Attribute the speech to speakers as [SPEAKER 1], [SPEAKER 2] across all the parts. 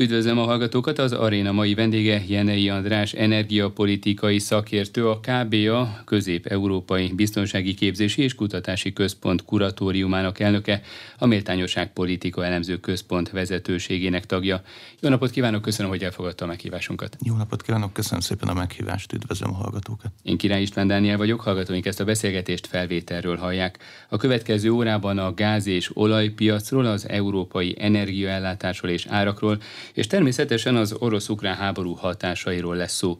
[SPEAKER 1] Üdvözlöm a hallgatókat, az aréna mai vendége Jenei András, energiapolitikai szakértő, a KBA, Közép-Európai Biztonsági Képzési és Kutatási Központ kuratóriumának elnöke, a Méltányosság Politika Elemző Központ vezetőségének tagja. Jó napot kívánok, köszönöm, hogy elfogadta a meghívásunkat.
[SPEAKER 2] Jó napot kívánok, köszönöm szépen a meghívást, üdvözlöm a hallgatókat.
[SPEAKER 1] Én Király István Dániel vagyok, hallgatóink ezt a beszélgetést felvételről hallják. A következő órában a gáz és olajpiacról, az európai energiaellátásról és árakról, és természetesen az orosz-ukrán háború hatásairól lesz szó.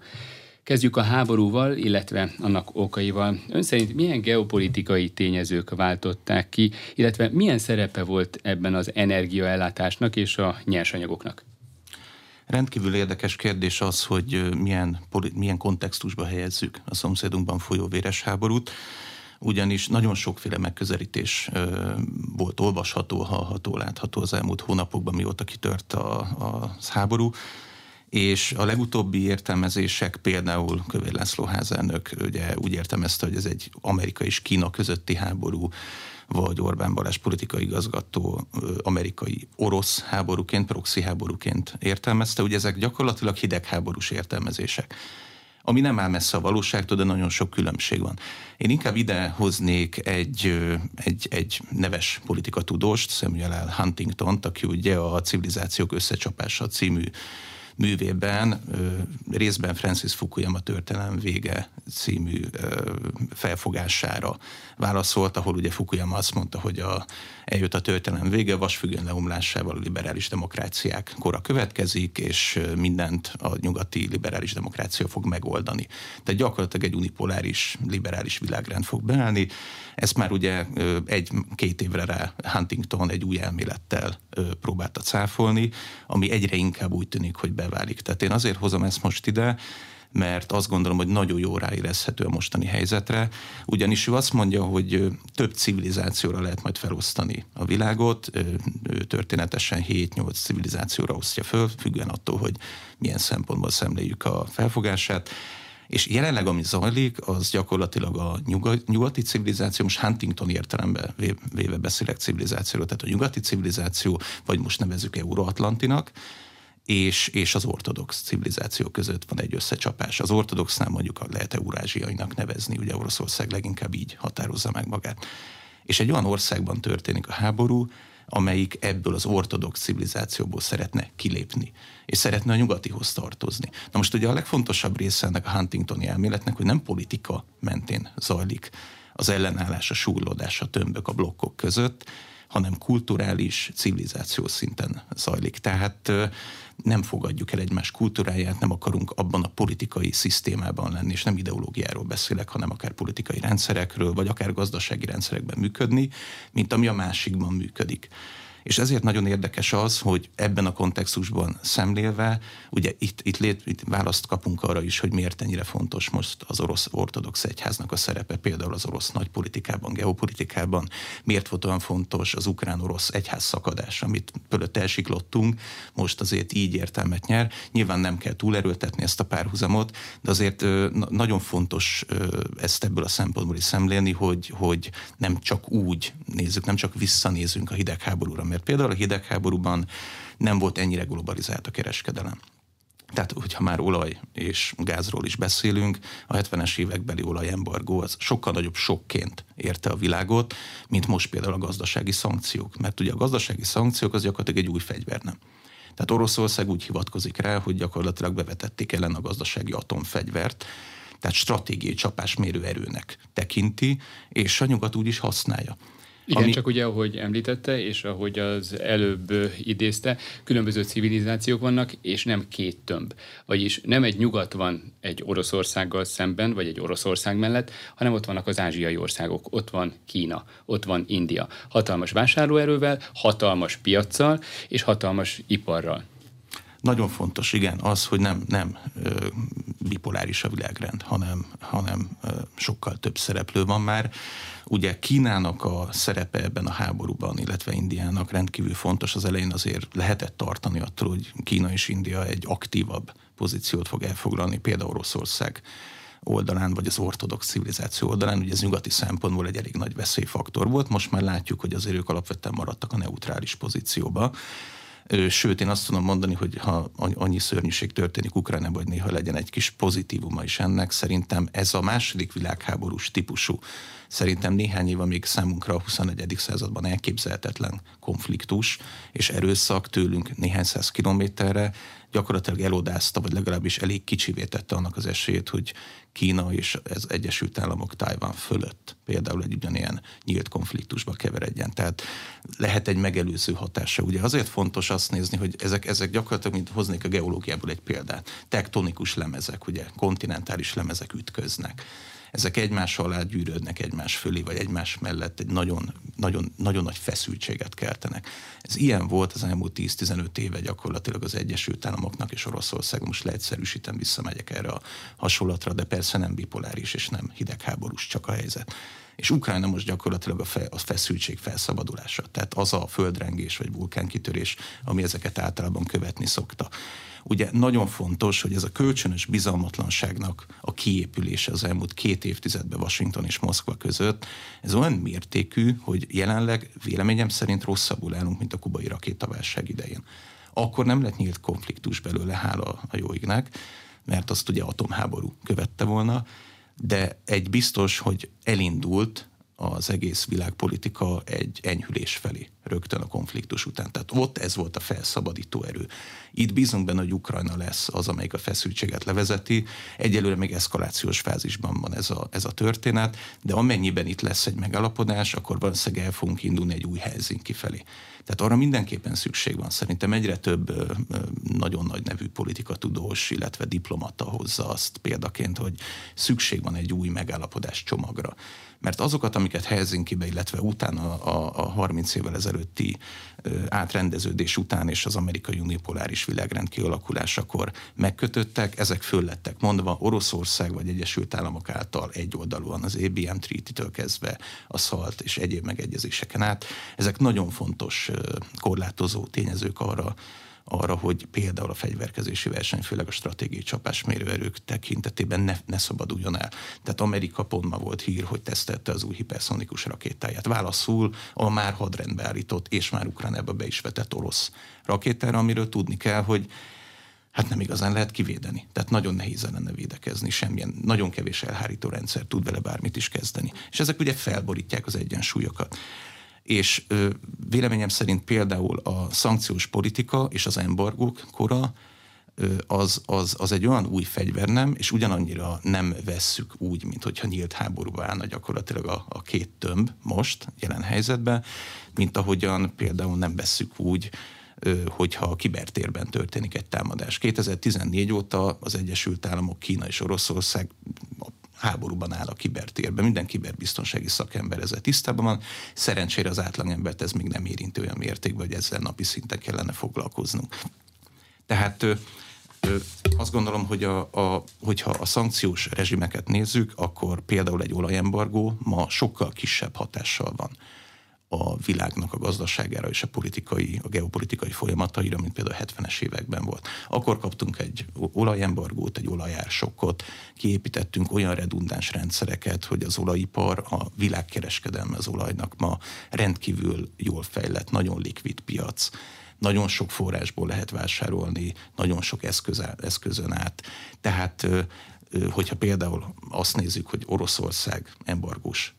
[SPEAKER 1] Kezdjük a háborúval, illetve annak okaival. Ön szerint milyen geopolitikai tényezők váltották ki, illetve milyen szerepe volt ebben az energiaellátásnak és a nyersanyagoknak?
[SPEAKER 2] Rendkívül érdekes kérdés az, hogy milyen, milyen kontextusba helyezzük a szomszédunkban folyó véres háborút ugyanis nagyon sokféle megközelítés volt olvasható, hallható, látható az elmúlt hónapokban, mióta kitört a, a háború. És a legutóbbi értelmezések például Kövér László házelnök ugye úgy értelmezte, hogy ez egy Amerika és Kína közötti háború, vagy Orbán Balázs politikai igazgató amerikai orosz háborúként, proxy háborúként értelmezte, ugye ezek gyakorlatilag hidegháborús értelmezések ami nem áll messze a valóságtól, de nagyon sok különbség van. Én inkább ide hoznék egy, egy, egy neves politikatudóst, Samuel L. Huntington, aki ugye a Civilizációk összecsapása című művében részben Francis Fukuyama történelem vége című felfogására válaszolt, ahol ugye Fukuyama azt mondta, hogy a, eljött a történelem vége, vasfüggön leomlásával a liberális demokráciák kora következik, és mindent a nyugati liberális demokrácia fog megoldani. Tehát gyakorlatilag egy unipoláris liberális világrend fog beállni. Ezt már ugye egy-két évre rá Huntington egy új elmélettel próbálta cáfolni, ami egyre inkább úgy tűnik, hogy beválik. Tehát én azért hozom ezt most ide, mert azt gondolom, hogy nagyon jó ráérezhető a mostani helyzetre, ugyanis ő azt mondja, hogy több civilizációra lehet majd felosztani a világot, ő történetesen 7-8 civilizációra osztja föl, függően attól, hogy milyen szempontból szemléljük a felfogását, és jelenleg, ami zajlik, az gyakorlatilag a nyugati civilizáció, most Huntington értelemben véve beszélek civilizációról, tehát a nyugati civilizáció, vagy most nevezük Euróatlantinak, és, és az ortodox civilizáció között van egy összecsapás. Az ortodoxnál mondjuk lehet eurázsiainak nevezni, ugye Oroszország leginkább így határozza meg magát. És egy olyan országban történik a háború, amelyik ebből az ortodox civilizációból szeretne kilépni, és szeretne a nyugatihoz tartozni. Na most ugye a legfontosabb része ennek a Huntingtoni elméletnek, hogy nem politika mentén zajlik az ellenállás, a súrlódás, a tömbök, a blokkok között, hanem kulturális, civilizáció szinten zajlik. Tehát nem fogadjuk el egymás kultúráját, nem akarunk abban a politikai szisztémában lenni, és nem ideológiáról beszélek, hanem akár politikai rendszerekről, vagy akár gazdasági rendszerekben működni, mint ami a másikban működik. És ezért nagyon érdekes az, hogy ebben a kontextusban szemlélve, ugye itt, itt, lét, itt választ kapunk arra is, hogy miért ennyire fontos most az orosz ortodox egyháznak a szerepe, például az orosz nagypolitikában, geopolitikában, miért volt olyan fontos az ukrán-orosz egyház szakadás, amit fölött elsiklottunk, most azért így értelmet nyer. Nyilván nem kell túlerőltetni ezt a párhuzamot, de azért nagyon fontos ezt ebből a szempontból is szemlélni, hogy, hogy nem csak úgy nézzük, nem csak visszanézünk a hidegháborúra, mert például a hidegháborúban nem volt ennyire globalizált a kereskedelem. Tehát, hogyha már olaj és gázról is beszélünk, a 70-es évekbeli olajembargó az sokkal nagyobb sokként érte a világot, mint most például a gazdasági szankciók. Mert ugye a gazdasági szankciók az gyakorlatilag egy új fegyver, nem? Tehát Oroszország úgy hivatkozik rá, hogy gyakorlatilag bevetették ellen a gazdasági atomfegyvert, tehát stratégiai csapásmérő erőnek tekinti, és a nyugat úgy is használja.
[SPEAKER 1] Igen, ami... csak ugye, ahogy említette, és ahogy az előbb idézte, különböző civilizációk vannak, és nem két tömb. Vagyis nem egy nyugat van egy Oroszországgal szemben, vagy egy Oroszország mellett, hanem ott vannak az ázsiai országok, ott van Kína, ott van India. Hatalmas vásárlóerővel, hatalmas piaccal és hatalmas iparral.
[SPEAKER 2] Nagyon fontos, igen, az, hogy nem, nem ö, bipoláris a világrend, hanem, hanem ö, sokkal több szereplő van már. Ugye Kínának a szerepe ebben a háborúban, illetve Indiának rendkívül fontos. Az elején azért lehetett tartani attól, hogy Kína és India egy aktívabb pozíciót fog elfoglalni, például Oroszország oldalán, vagy az ortodox civilizáció oldalán, ugye ez nyugati szempontból egy elég nagy veszélyfaktor volt, most már látjuk, hogy azért ők alapvetően maradtak a neutrális pozícióba, Sőt, én azt tudom mondani, hogy ha annyi szörnyűség történik Ukrajnában, hogy néha legyen egy kis pozitívuma is ennek, szerintem ez a második világháborús típusú, szerintem néhány éve még számunkra a 21. században elképzelhetetlen konfliktus és erőszak tőlünk néhány száz kilométerre gyakorlatilag elodázta, vagy legalábbis elég kicsivé tette annak az esélyét, hogy Kína és az Egyesült Államok Tájván fölött például egy ugyanilyen nyílt konfliktusba keveredjen. Tehát lehet egy megelőző hatása. Ugye azért fontos azt nézni, hogy ezek, ezek gyakorlatilag, mint hoznék a geológiából egy példát, tektonikus lemezek, ugye kontinentális lemezek ütköznek ezek egymás alá gyűrődnek egymás fölé, vagy egymás mellett egy nagyon, nagyon, nagyon nagy feszültséget keltenek. Ez ilyen volt az elmúlt 10-15 éve gyakorlatilag az Egyesült Államoknak és Oroszország. Most leegyszerűsítem, visszamegyek erre a hasonlatra, de persze nem bipoláris és nem hidegháborús csak a helyzet. És Ukrajna most gyakorlatilag a, fe, a feszültség felszabadulása. Tehát az a földrengés vagy vulkánkitörés, ami ezeket általában követni szokta. Ugye nagyon fontos, hogy ez a kölcsönös bizalmatlanságnak a kiépülése az elmúlt két évtizedben Washington és Moszkva között, ez olyan mértékű, hogy jelenleg véleményem szerint rosszabbul állunk, mint a kubai rakétaválság idején. Akkor nem lett nyílt konfliktus belőle, hála a jó égnek, mert azt ugye atomháború követte volna, de egy biztos, hogy elindult az egész világpolitika egy enyhülés felé rögtön a konfliktus után. Tehát ott ez volt a felszabadító erő. Itt bízunk benne, hogy Ukrajna lesz az, amelyik a feszültséget levezeti. Egyelőre még eszkalációs fázisban van ez a, ez a történet, de amennyiben itt lesz egy megállapodás, akkor valószínűleg el fogunk indulni egy új Helsinki felé. Tehát arra mindenképpen szükség van. Szerintem egyre több nagyon nagy nevű politikatudós, illetve diplomata hozza azt példaként, hogy szükség van egy új megállapodás csomagra. Mert azokat, amiket Helsinki-be, illetve utána a, a 30 évvel ezelőtti átrendeződés után és az amerikai unipoláris világrend kialakulásakor megkötöttek, ezek föl lettek mondva Oroszország vagy Egyesült Államok által egyoldalúan az ABM Treaty-től kezdve a SZALT és egyéb megegyezéseken át. Ezek nagyon fontos korlátozó tényezők arra, arra, hogy például a fegyverkezési verseny, főleg a stratégiai csapásmérőerők tekintetében ne, ne szabaduljon el. Tehát Amerika pont ma volt hír, hogy tesztelte az új hiperszonikus rakétáját. Válaszul a már hadrendbe állított és már Ukrajnába be is vetett orosz rakétára, amiről tudni kell, hogy hát nem igazán lehet kivédeni. Tehát nagyon nehéz lenne védekezni, semmilyen, nagyon kevés elhárító rendszer tud vele bármit is kezdeni. És ezek ugye felborítják az egyensúlyokat és véleményem szerint például a szankciós politika és az embargók kora az, az, az egy olyan új fegyver nem, és ugyanannyira nem vesszük úgy, mint hogyha nyílt háborúba állna gyakorlatilag a, a két tömb most, jelen helyzetben, mint ahogyan például nem vesszük úgy, hogyha a kibertérben történik egy támadás. 2014 óta az Egyesült Államok, Kína és Oroszország a háborúban áll a kibertérben. Minden kiberbiztonsági szakember ezzel tisztában van. Szerencsére az átlagembert ez még nem érinti olyan mértékben, hogy ezzel napi szinten kellene foglalkoznunk. Tehát ö, ö, azt gondolom, hogy a, a, hogyha a szankciós rezsimeket nézzük, akkor például egy olajembargó ma sokkal kisebb hatással van a világnak a gazdaságára és a politikai, a geopolitikai folyamataira, mint például a 70-es években volt. Akkor kaptunk egy olajembargót, egy olajársokkot, kiépítettünk olyan redundáns rendszereket, hogy az olajipar, a világkereskedelme az olajnak ma rendkívül jól fejlett, nagyon likvid piac, nagyon sok forrásból lehet vásárolni, nagyon sok eszköz, eszközön át. Tehát, hogyha például azt nézzük, hogy Oroszország embargós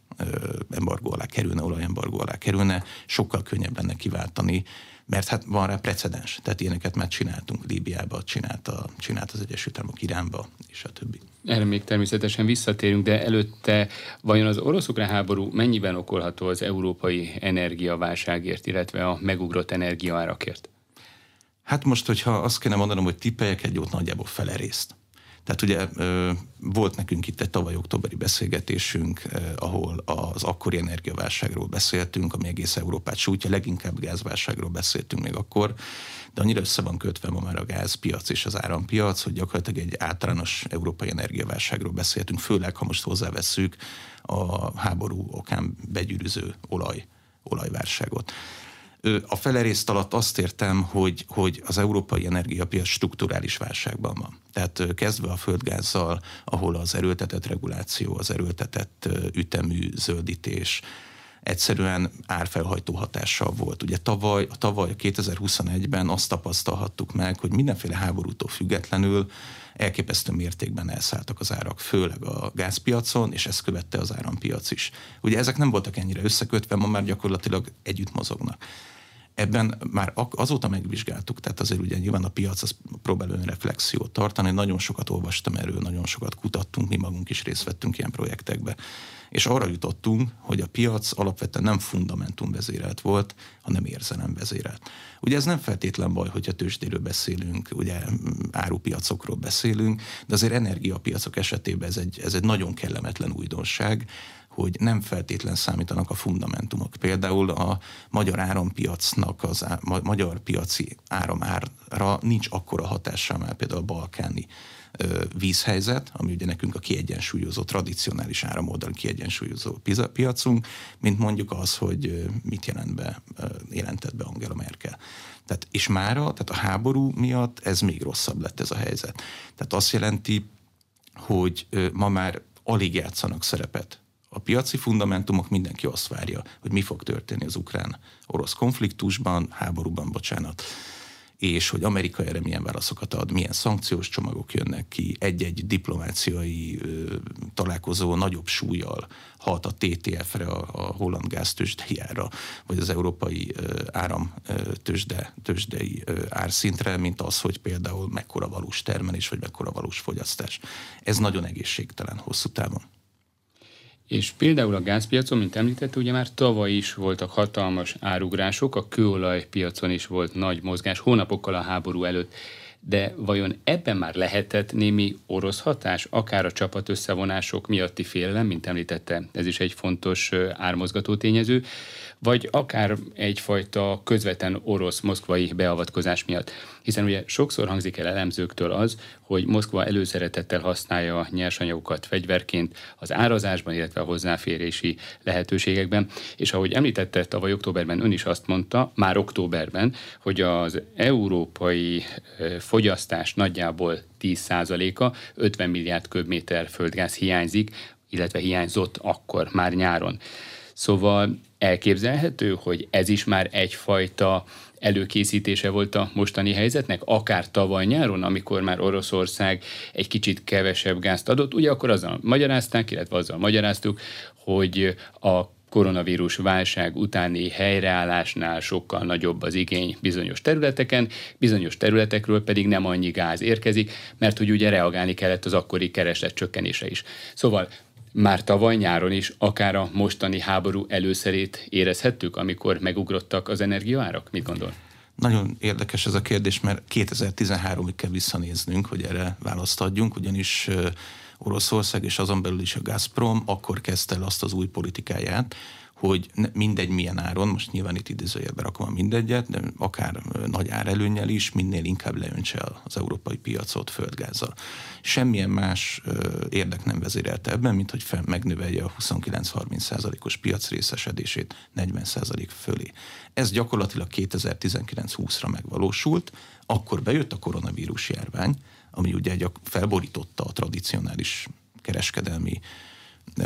[SPEAKER 2] embargó alá kerülne, olajembargó alá kerülne, sokkal könnyebb lenne kiváltani, mert hát van rá precedens, tehát ilyeneket már csináltunk Líbiába, csinálta, csinált az Egyesült Államok Iránba, és a többi.
[SPEAKER 1] Erre még természetesen visszatérünk, de előtte vajon az orosz háború mennyiben okolható az európai energiaválságért, illetve a megugrott energiaárakért?
[SPEAKER 2] Hát most, hogyha azt kéne mondanom, hogy tippeljek egy jót, nagyjából fele részt. Tehát ugye volt nekünk itt egy tavaly októberi beszélgetésünk, ahol az akkori energiaválságról beszéltünk, ami egész Európát sújtja, leginkább gázválságról beszéltünk még akkor, de annyira össze van kötve ma már a gázpiac és az árampiac, hogy gyakorlatilag egy általános európai energiaválságról beszéltünk, főleg ha most hozzávesszük a háború okán begyűrűző olaj, olajválságot. A felerészt alatt azt értem, hogy, hogy az európai energiapiac strukturális válságban van. Tehát kezdve a földgázzal, ahol az erőltetett reguláció, az erőltetett ütemű zöldítés, egyszerűen árfelhajtó hatással volt. Ugye tavaly, tavaly 2021-ben azt tapasztalhattuk meg, hogy mindenféle háborútól függetlenül elképesztő mértékben elszálltak az árak, főleg a gázpiacon, és ezt követte az árampiac is. Ugye ezek nem voltak ennyire összekötve, ma már gyakorlatilag együtt mozognak. Ebben már azóta megvizsgáltuk, tehát azért ugye nyilván a piac az próbál önreflexiót tartani, nagyon sokat olvastam erről, nagyon sokat kutattunk, mi magunk is részt vettünk ilyen projektekbe. És arra jutottunk, hogy a piac alapvetően nem fundamentum vezérelt volt, hanem érzelem vezérelt. Ugye ez nem feltétlen baj, hogyha tőzsdéről beszélünk, ugye árupiacokról beszélünk, de azért energiapiacok esetében ez egy, ez egy nagyon kellemetlen újdonság, hogy nem feltétlen számítanak a fundamentumok. Például a magyar árampiacnak, az á, ma, magyar piaci áramárra nincs akkora hatással már például a balkáni vízhelyzet, ami ugye nekünk a kiegyensúlyozó, tradicionális áramoldal kiegyensúlyozó piacunk, mint mondjuk az, hogy mit jelent be, jelentett be Angela Merkel. Tehát, és mára, tehát a háború miatt ez még rosszabb lett ez a helyzet. Tehát azt jelenti, hogy ma már alig játszanak szerepet a piaci fundamentumok mindenki azt várja, hogy mi fog történni az ukrán-orosz konfliktusban, háborúban, bocsánat, és hogy Amerika erre milyen válaszokat ad, milyen szankciós csomagok jönnek ki, egy-egy diplomáciai ö, találkozó nagyobb súlyjal hat a TTF-re, a, a holland gáztősdejára, vagy az európai ö, áram ö, árszintre, mint az, hogy például mekkora valós termelés, vagy mekkora valós fogyasztás. Ez nagyon egészségtelen hosszú távon.
[SPEAKER 1] És például a gázpiacon, mint említett, ugye már tavaly is voltak hatalmas árugrások, a kőolajpiacon is volt nagy mozgás hónapokkal a háború előtt. De vajon ebben már lehetett némi orosz hatás, akár a csapat összevonások miatti félelem, mint említette, ez is egy fontos ármozgató tényező, vagy akár egyfajta közvetlen orosz-moszkvai beavatkozás miatt. Hiszen ugye sokszor hangzik el elemzőktől az, hogy Moszkva előszeretettel használja a nyersanyagokat fegyverként az árazásban, illetve a hozzáférési lehetőségekben. És ahogy említette, tavaly októberben ön is azt mondta, már októberben, hogy az európai fogyasztás nagyjából 10%-a, 50 milliárd köbméter földgáz hiányzik, illetve hiányzott akkor már nyáron. Szóval elképzelhető, hogy ez is már egyfajta előkészítése volt a mostani helyzetnek, akár tavaly nyáron, amikor már Oroszország egy kicsit kevesebb gázt adott, ugye akkor azzal magyarázták, illetve azzal magyaráztuk, hogy a koronavírus válság utáni helyreállásnál sokkal nagyobb az igény bizonyos területeken, bizonyos területekről pedig nem annyi gáz érkezik, mert hogy ugye reagálni kellett az akkori kereslet csökkenése is. Szóval már tavaly nyáron is, akár a mostani háború előszerét érezhettük, amikor megugrottak az energiaárak? Mit gondol?
[SPEAKER 2] Nagyon érdekes ez a kérdés, mert 2013-ig kell visszanéznünk, hogy erre választ adjunk, ugyanis Oroszország és azon belül is a Gazprom akkor kezdte el azt az új politikáját, hogy mindegy milyen áron, most nyilván itt idézőjelben rakom a mindegyet, de akár nagy árelőnyel is, minél inkább leöntse az európai piacot földgázzal. Semmilyen más érdek nem vezérelte ebben, mint hogy fel, megnövelje a 29-30 százalékos piac részesedését 40 százalék fölé. Ez gyakorlatilag 2019-20-ra megvalósult, akkor bejött a koronavírus járvány, ami ugye felborította a tradicionális kereskedelmi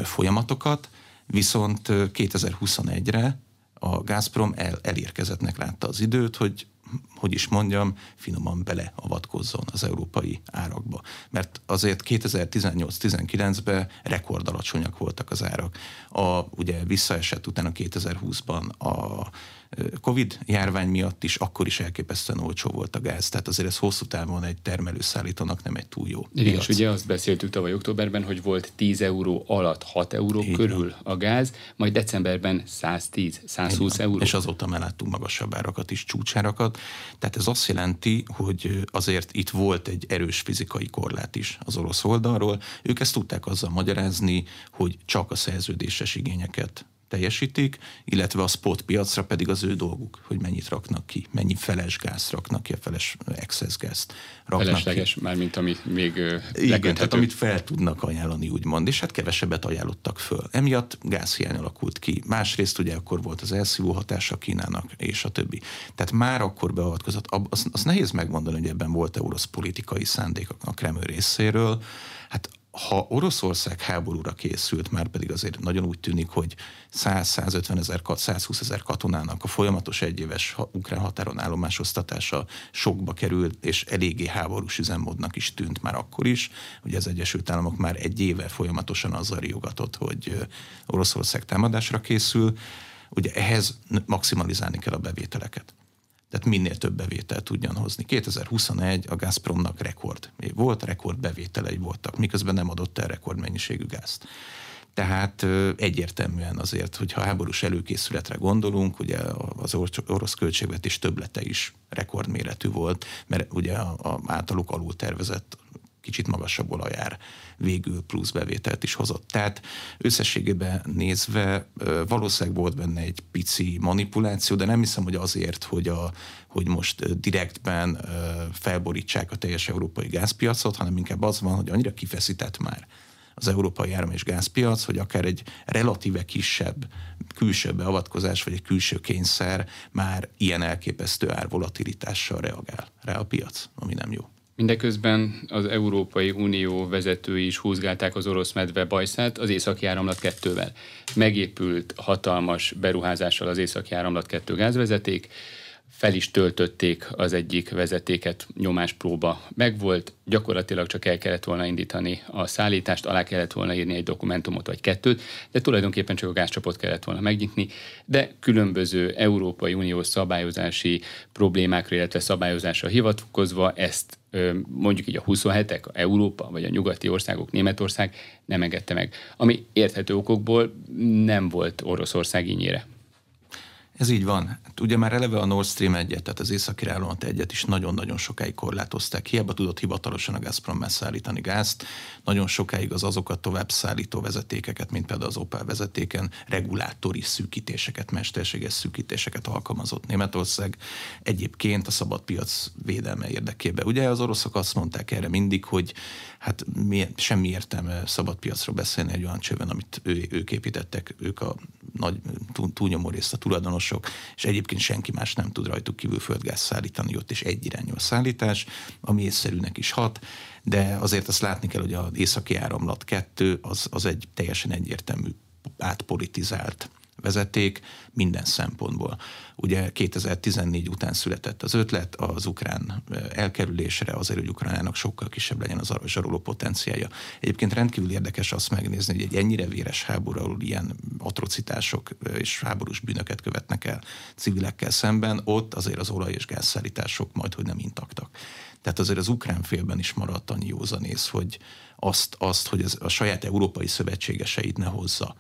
[SPEAKER 2] folyamatokat, viszont 2021-re a Gazprom el, elérkezettnek látta az időt, hogy hogy is mondjam, finoman beleavatkozzon az európai árakba. Mert azért 2018-19-ben rekordalacsonyak voltak az árak. A, ugye visszaesett utána 2020-ban a Covid járvány miatt is akkor is elképesztően olcsó volt a gáz, tehát azért ez hosszú távon egy termelőszállítónak nem egy túl jó
[SPEAKER 1] Igen, és ugye azt beszéltük tavaly októberben, hogy volt 10 euró alatt 6 euró Így körül van. a gáz, majd decemberben 110-120 euró.
[SPEAKER 2] És azóta már láttunk magasabb árakat is, csúcsárakat, tehát ez azt jelenti, hogy azért itt volt egy erős fizikai korlát is az orosz oldalról. Ők ezt tudták azzal magyarázni, hogy csak a szerződéses igényeket teljesítik, illetve a spot piacra pedig az ő dolguk, hogy mennyit raknak ki, mennyi feles gáz raknak ki, a feles excess gázt
[SPEAKER 1] raknak Felesleges, ki. már mint ami még
[SPEAKER 2] Igen, tehát amit fel tudnak ajánlani, úgymond, és hát kevesebbet ajánlottak föl. Emiatt gázhiány alakult ki. Másrészt ugye akkor volt az elszívó hatása Kínának, és a többi. Tehát már akkor beavatkozott. Azt, az nehéz megmondani, hogy ebben volt-e orosz politikai szándék a Kreml részéről. Hát ha Oroszország háborúra készült, már pedig azért nagyon úgy tűnik, hogy 100-150 ezer, 120 ezer katonának a folyamatos egyéves ukrán határon állomásosztatása sokba került, és eléggé háborús üzemmódnak is tűnt már akkor is. Ugye az Egyesült Államok már egy éve folyamatosan azzal riogatott, hogy Oroszország támadásra készül. Ugye ehhez maximalizálni kell a bevételeket tehát minél több bevételt tudjan hozni. 2021 a Gazpromnak rekord volt, rekord bevételei voltak, miközben nem adott el rekordmennyiségű gázt. Tehát egyértelműen azért, hogyha háborús előkészületre gondolunk, ugye az orosz költségvetés töblete is rekordméretű volt, mert ugye a, a általuk alul tervezett kicsit magasabb olajár végül plusz bevételt is hozott. Tehát összességében nézve valószínűleg volt benne egy pici manipuláció, de nem hiszem, hogy azért, hogy, a, hogy most direktben felborítsák a teljes európai gázpiacot, hanem inkább az van, hogy annyira kifeszített már az európai áram és gázpiac, hogy akár egy relatíve kisebb külső beavatkozás vagy egy külső kényszer már ilyen elképesztő árvolatilitással reagál rá a piac, ami nem jó.
[SPEAKER 1] Mindeközben az Európai Unió vezetői is húzgálták az orosz medve bajszát az északi áramlat kettővel. Megépült hatalmas beruházással az északi áramlat kettő gázvezeték, fel is töltötték az egyik vezetéket, nyomáspróba megvolt, gyakorlatilag csak el kellett volna indítani a szállítást, alá kellett volna írni egy dokumentumot vagy kettőt, de tulajdonképpen csak a gázcsapot kellett volna megnyitni, de különböző Európai Uniós szabályozási problémákra, illetve szabályozásra hivatkozva ezt mondjuk így a 27-ek, Európa vagy a nyugati országok, Németország nem engedte meg, ami érthető okokból nem volt Oroszország ínyére.
[SPEAKER 2] Ez így van. Hát ugye már eleve a Nord Stream 1 tehát az északi állomat egyet is nagyon-nagyon sokáig korlátozták. Hiába tudott hivatalosan a Gazprom megszállítani gázt, nagyon sokáig az azokat tovább szállító vezetékeket, mint például az Opel vezetéken, regulátori szűkítéseket, mesterséges szűkítéseket alkalmazott Németország. Egyébként a szabad piac védelme érdekében. Ugye az oroszok azt mondták erre mindig, hogy hát mi, semmi értelme szabad piacról beszélni egy olyan csőben, amit ő, ők építettek, ők a nagy túlnyomó részt a tulajdonosok, és egyébként senki más nem tud rajtuk kívül földgáz szállítani, ott is egyirányú a szállítás, ami észszerűnek is hat, de azért azt látni kell, hogy az északi áramlat kettő az, az egy teljesen egyértelmű átpolitizált vezeték minden szempontból. Ugye 2014 után született az ötlet az ukrán elkerülésre, azért, hogy Ukránának sokkal kisebb legyen az zsaroló potenciája. Egyébként rendkívül érdekes azt megnézni, hogy egy ennyire véres háborúról ilyen atrocitások és háborús bűnöket követnek el civilekkel szemben, ott azért az olaj- és gázszállítások majd, hogy nem intaktak. Tehát azért az ukrán félben is maradt annyi józanész, hogy azt, azt hogy az, a saját európai szövetségeseit ne hozza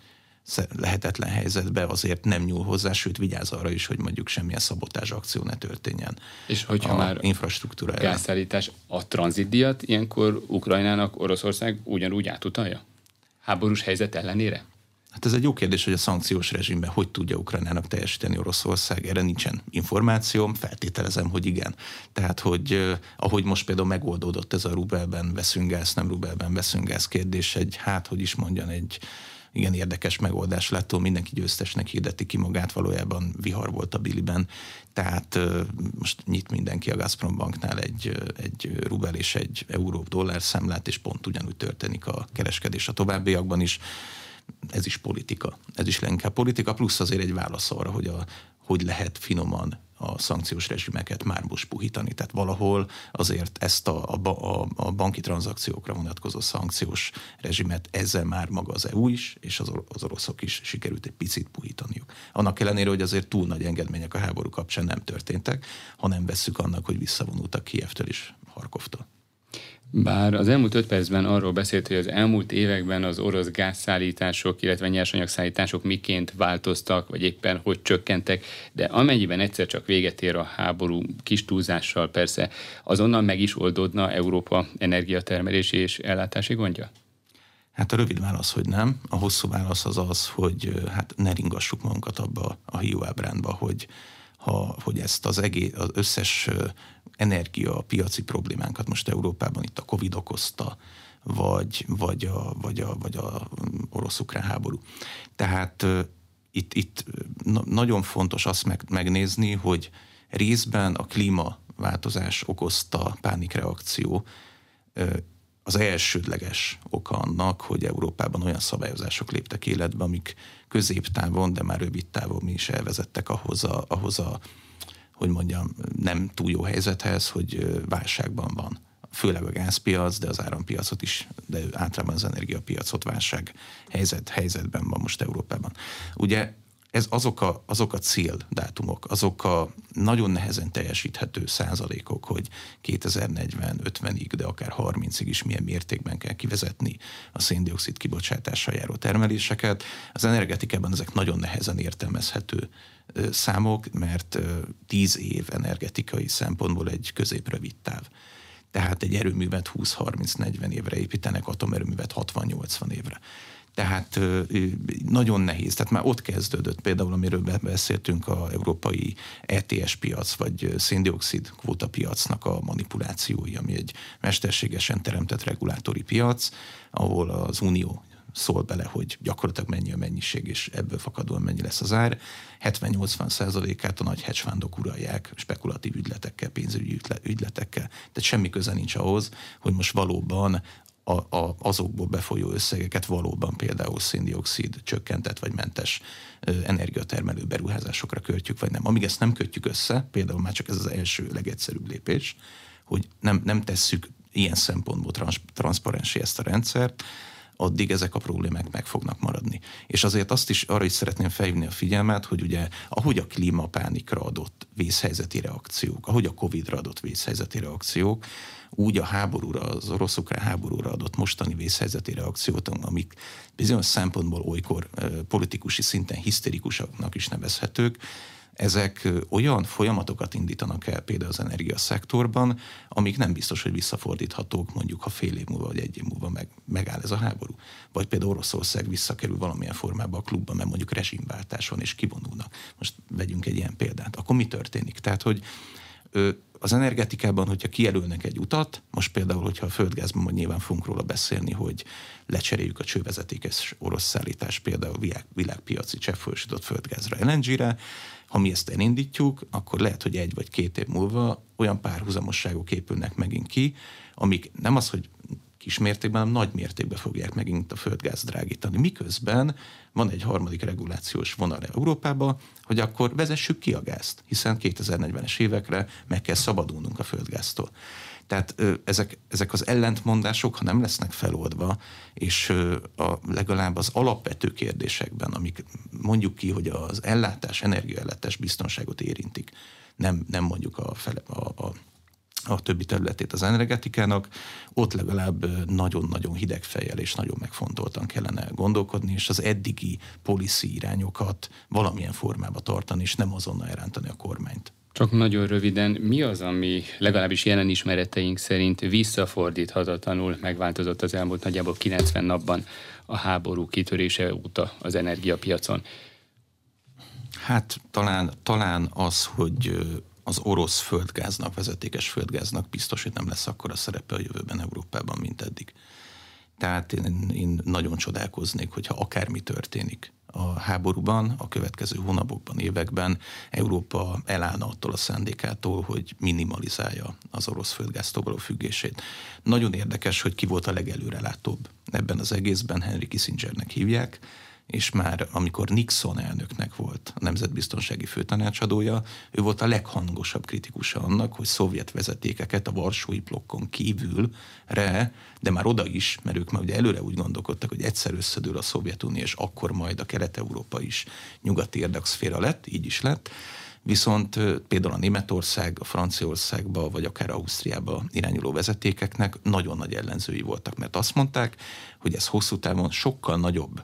[SPEAKER 2] lehetetlen helyzetbe azért nem nyúl hozzá, sőt vigyáz arra is, hogy mondjuk semmilyen szabotás akció ne történjen.
[SPEAKER 1] És hogyha a már infrastruktúra gázszállítás a tranzitdiat, ilyenkor Ukrajnának Oroszország ugyanúgy átutalja? Háborús helyzet ellenére?
[SPEAKER 2] Hát ez egy jó kérdés, hogy a szankciós rezsimben hogy tudja Ukrajnának teljesíteni Oroszország. Erre nincsen információm, feltételezem, hogy igen. Tehát, hogy ahogy most például megoldódott ez a rubelben veszünk gáz, nem rubelben veszünk gáz kérdés, egy hát, hogy is mondjan, egy igen érdekes megoldás lett, mindenki győztesnek hirdeti ki magát, valójában vihar volt a Biliben, tehát most nyit mindenki a Gazprom banknál egy, egy rubel és egy euró dollár számlát, és pont ugyanúgy történik a kereskedés a továbbiakban is. Ez is politika. Ez is inkább politika, plusz azért egy válasz arra, hogy a, hogy lehet finoman a szankciós rezsimeket már most puhítani. Tehát valahol azért ezt a, a, a banki tranzakciókra vonatkozó szankciós rezsimet ezzel már maga az EU is, és az, az oroszok is sikerült egy picit puhítaniuk. Annak ellenére, hogy azért túl nagy engedmények a háború kapcsán nem történtek, ha nem vesszük annak, hogy visszavonultak Kievtől és Harkovtól.
[SPEAKER 1] Bár az elmúlt öt percben arról beszélt, hogy az elmúlt években az orosz gázszállítások, illetve nyersanyagszállítások miként változtak, vagy éppen hogy csökkentek, de amennyiben egyszer csak véget ér a háború kis túlzással persze, azonnal meg is oldódna Európa energiatermelési és ellátási gondja?
[SPEAKER 2] Hát a rövid válasz, hogy nem. A hosszú válasz az az, hogy hát ne ringassuk magunkat abba a hiúábránba, hogy ha, hogy ezt az egész, az összes energia piaci problémánkat most Európában itt a Covid okozta, vagy, vagy, a, vagy, a, vagy a orosz-ukrán háború. Tehát itt, itt nagyon fontos azt meg, megnézni, hogy részben a klímaváltozás okozta pánikreakció az elsődleges oka annak, hogy Európában olyan szabályozások léptek életbe, amik középtávon, de már rövid távon mi is elvezettek ahhoz a, ahhoz a hogy mondjam, nem túl jó helyzethez, hogy válságban van. Főleg a gázpiac, de az árampiacot is, de általában az energiapiacot válság helyzet, helyzetben van most Európában. Ugye ez azok a, azok a céldátumok, azok a nagyon nehezen teljesíthető százalékok, hogy 2040, 50-ig, de akár 30-ig is milyen mértékben kell kivezetni a széndiokszid kibocsátással járó termeléseket. Az energetikában ezek nagyon nehezen értelmezhető számok, mert 10 év energetikai szempontból egy középrövid táv. Tehát egy erőművet 20-30-40 évre építenek, atomerőművet 60-80 évre. Tehát nagyon nehéz. Tehát már ott kezdődött például, amiről beszéltünk, a európai ETS piac, vagy széndiokszid kvóta piacnak a manipulációi, ami egy mesterségesen teremtett regulátori piac, ahol az Unió szól bele, hogy gyakorlatilag mennyi a mennyiség, és ebből fakadóan mennyi lesz az ár. 70-80 százalékát a nagy hedgefundok uralják spekulatív ügyletekkel, pénzügyi ügyletekkel. Tehát semmi köze nincs ahhoz, hogy most valóban a, a, azokból befolyó összegeket valóban például széndiokszid csökkentett vagy mentes energiatermelő beruházásokra költjük, vagy nem. Amíg ezt nem kötjük össze, például már csak ez az első legegyszerűbb lépés, hogy nem, nem tesszük ilyen szempontból trans, transzparensé ezt a rendszert, addig ezek a problémák meg fognak maradni. És azért azt is arra is szeretném felhívni a figyelmet, hogy ugye ahogy a klímapánikra adott vészhelyzeti reakciók, ahogy a Covid-ra adott vészhelyzeti reakciók, úgy a háborúra, az orosz-ukrán háborúra adott mostani vészhelyzeti reakciót, amik bizonyos szempontból olykor politikusi szinten hiszterikusaknak is nevezhetők, ezek olyan folyamatokat indítanak el például az energiaszektorban, amik nem biztos, hogy visszafordíthatók, mondjuk ha fél év múlva vagy egy év múlva meg, megáll ez a háború. Vagy például Oroszország visszakerül valamilyen formába a klubba, mert mondjuk rezsimváltás van és kivonulnak. Most vegyünk egy ilyen példát. Akkor mi történik? Tehát, hogy az energetikában, hogyha kijelölnek egy utat, most például, hogyha a földgázban, majd nyilván fogunk róla beszélni, hogy lecseréljük a csővezetékes orosz szállítás például világ, világpiaci cseppfolyósított földgázra, LNG-re, ha mi ezt elindítjuk, akkor lehet, hogy egy vagy két év múlva olyan párhuzamosságok épülnek megint ki, amik nem az, hogy kis mértékben, hanem nagy mértékben fogják megint a földgáz drágítani. Miközben van egy harmadik regulációs vonal Európába, hogy akkor vezessük ki a gázt, hiszen 2040-es évekre meg kell szabadulnunk a földgáztól. Tehát ezek, ezek az ellentmondások, ha nem lesznek feloldva, és a, legalább az alapvető kérdésekben, amik mondjuk ki, hogy az ellátás, energiaellátás biztonságot érintik, nem, nem mondjuk a, fele, a, a a többi területét az energetikának, ott legalább nagyon-nagyon hideg fejjel és nagyon megfontoltan kellene gondolkodni, és az eddigi policy irányokat valamilyen formába tartani, és nem azonnal elrántani a kormányt.
[SPEAKER 1] Csak nagyon röviden, mi az, ami legalábbis jelen ismereteink szerint visszafordíthatatlanul megváltozott az elmúlt nagyjából 90 napban a háború kitörése óta az energiapiacon?
[SPEAKER 2] Hát talán, talán az, hogy az orosz földgáznak, vezetékes földgáznak biztos, hogy nem lesz akkor a szerepe a jövőben Európában, mint eddig. Tehát én, én nagyon csodálkoznék, hogyha akármi történik a háborúban, a következő hónapokban, években Európa elállna attól a szándékától, hogy minimalizálja az orosz földgáztól való függését. Nagyon érdekes, hogy ki volt a legelőrelátóbb ebben az egészben, Henry Kissingernek hívják, és már amikor Nixon elnöknek volt a nemzetbiztonsági főtanácsadója, ő volt a leghangosabb kritikusa annak, hogy szovjet vezetékeket a Varsói blokkon kívülre, de már oda is, mert ők már ugye előre úgy gondolkodtak, hogy egyszer összedől a Szovjetunió, és akkor majd a Kelet-Európa is nyugati érdekszféra lett, így is lett. Viszont például a Németország, a Franciaországba, vagy akár Ausztriába irányuló vezetékeknek nagyon nagy ellenzői voltak, mert azt mondták, hogy ez hosszú távon sokkal nagyobb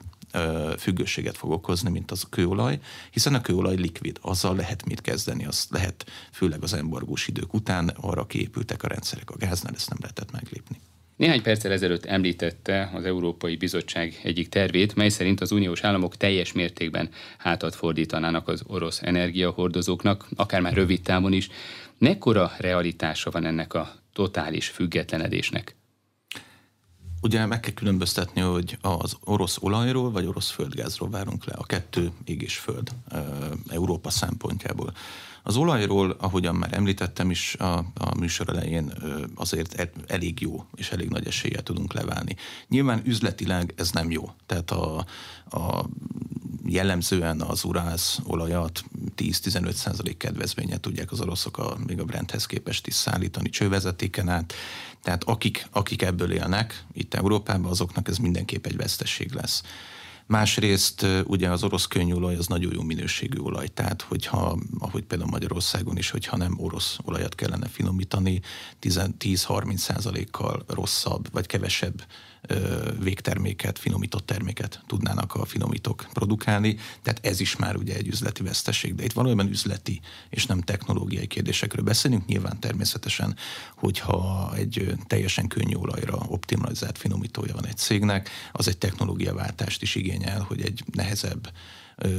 [SPEAKER 2] függőséget fog okozni, mint az a kőolaj, hiszen a kőolaj likvid, azzal lehet mit kezdeni, az lehet főleg az embargós idők után arra kiépültek a rendszerek, a gáznál ezt nem lehetett meglépni.
[SPEAKER 1] Néhány perccel ezelőtt említette az Európai Bizottság egyik tervét, mely szerint az uniós államok teljes mértékben hátat fordítanának az orosz energiahordozóknak, akár már rövid távon is. Mekkora realitása van ennek a totális függetlenedésnek?
[SPEAKER 2] Ugye meg kell különböztetni, hogy az orosz olajról vagy orosz földgázról várunk le. A kettő ég föld Európa szempontjából. Az olajról, ahogyan már említettem is a, a műsor elején, azért elég jó és elég nagy eséllyel tudunk leválni. Nyilván üzletileg ez nem jó. Tehát a, a jellemzően az urász olajat 10-15 százalék kedvezménye tudják az oroszok a, még a Brenthez képest is szállítani csővezetéken át. Tehát akik, akik ebből élnek itt Európában, azoknak ez mindenképp egy veszteség lesz. Másrészt ugye az orosz könnyűolaj az nagyon jó minőségű olaj, tehát hogyha, ahogy például Magyarországon is, hogyha nem orosz olajat kellene finomítani, 10-30 százalékkal rosszabb vagy kevesebb végterméket, finomított terméket tudnának a finomítók produkálni, tehát ez is már ugye egy üzleti veszteség, de itt valójában üzleti és nem technológiai kérdésekről beszélünk, nyilván természetesen, hogyha egy teljesen könnyű olajra optimalizált finomítója van egy cégnek, az egy technológiaváltást is igényel, hogy egy nehezebb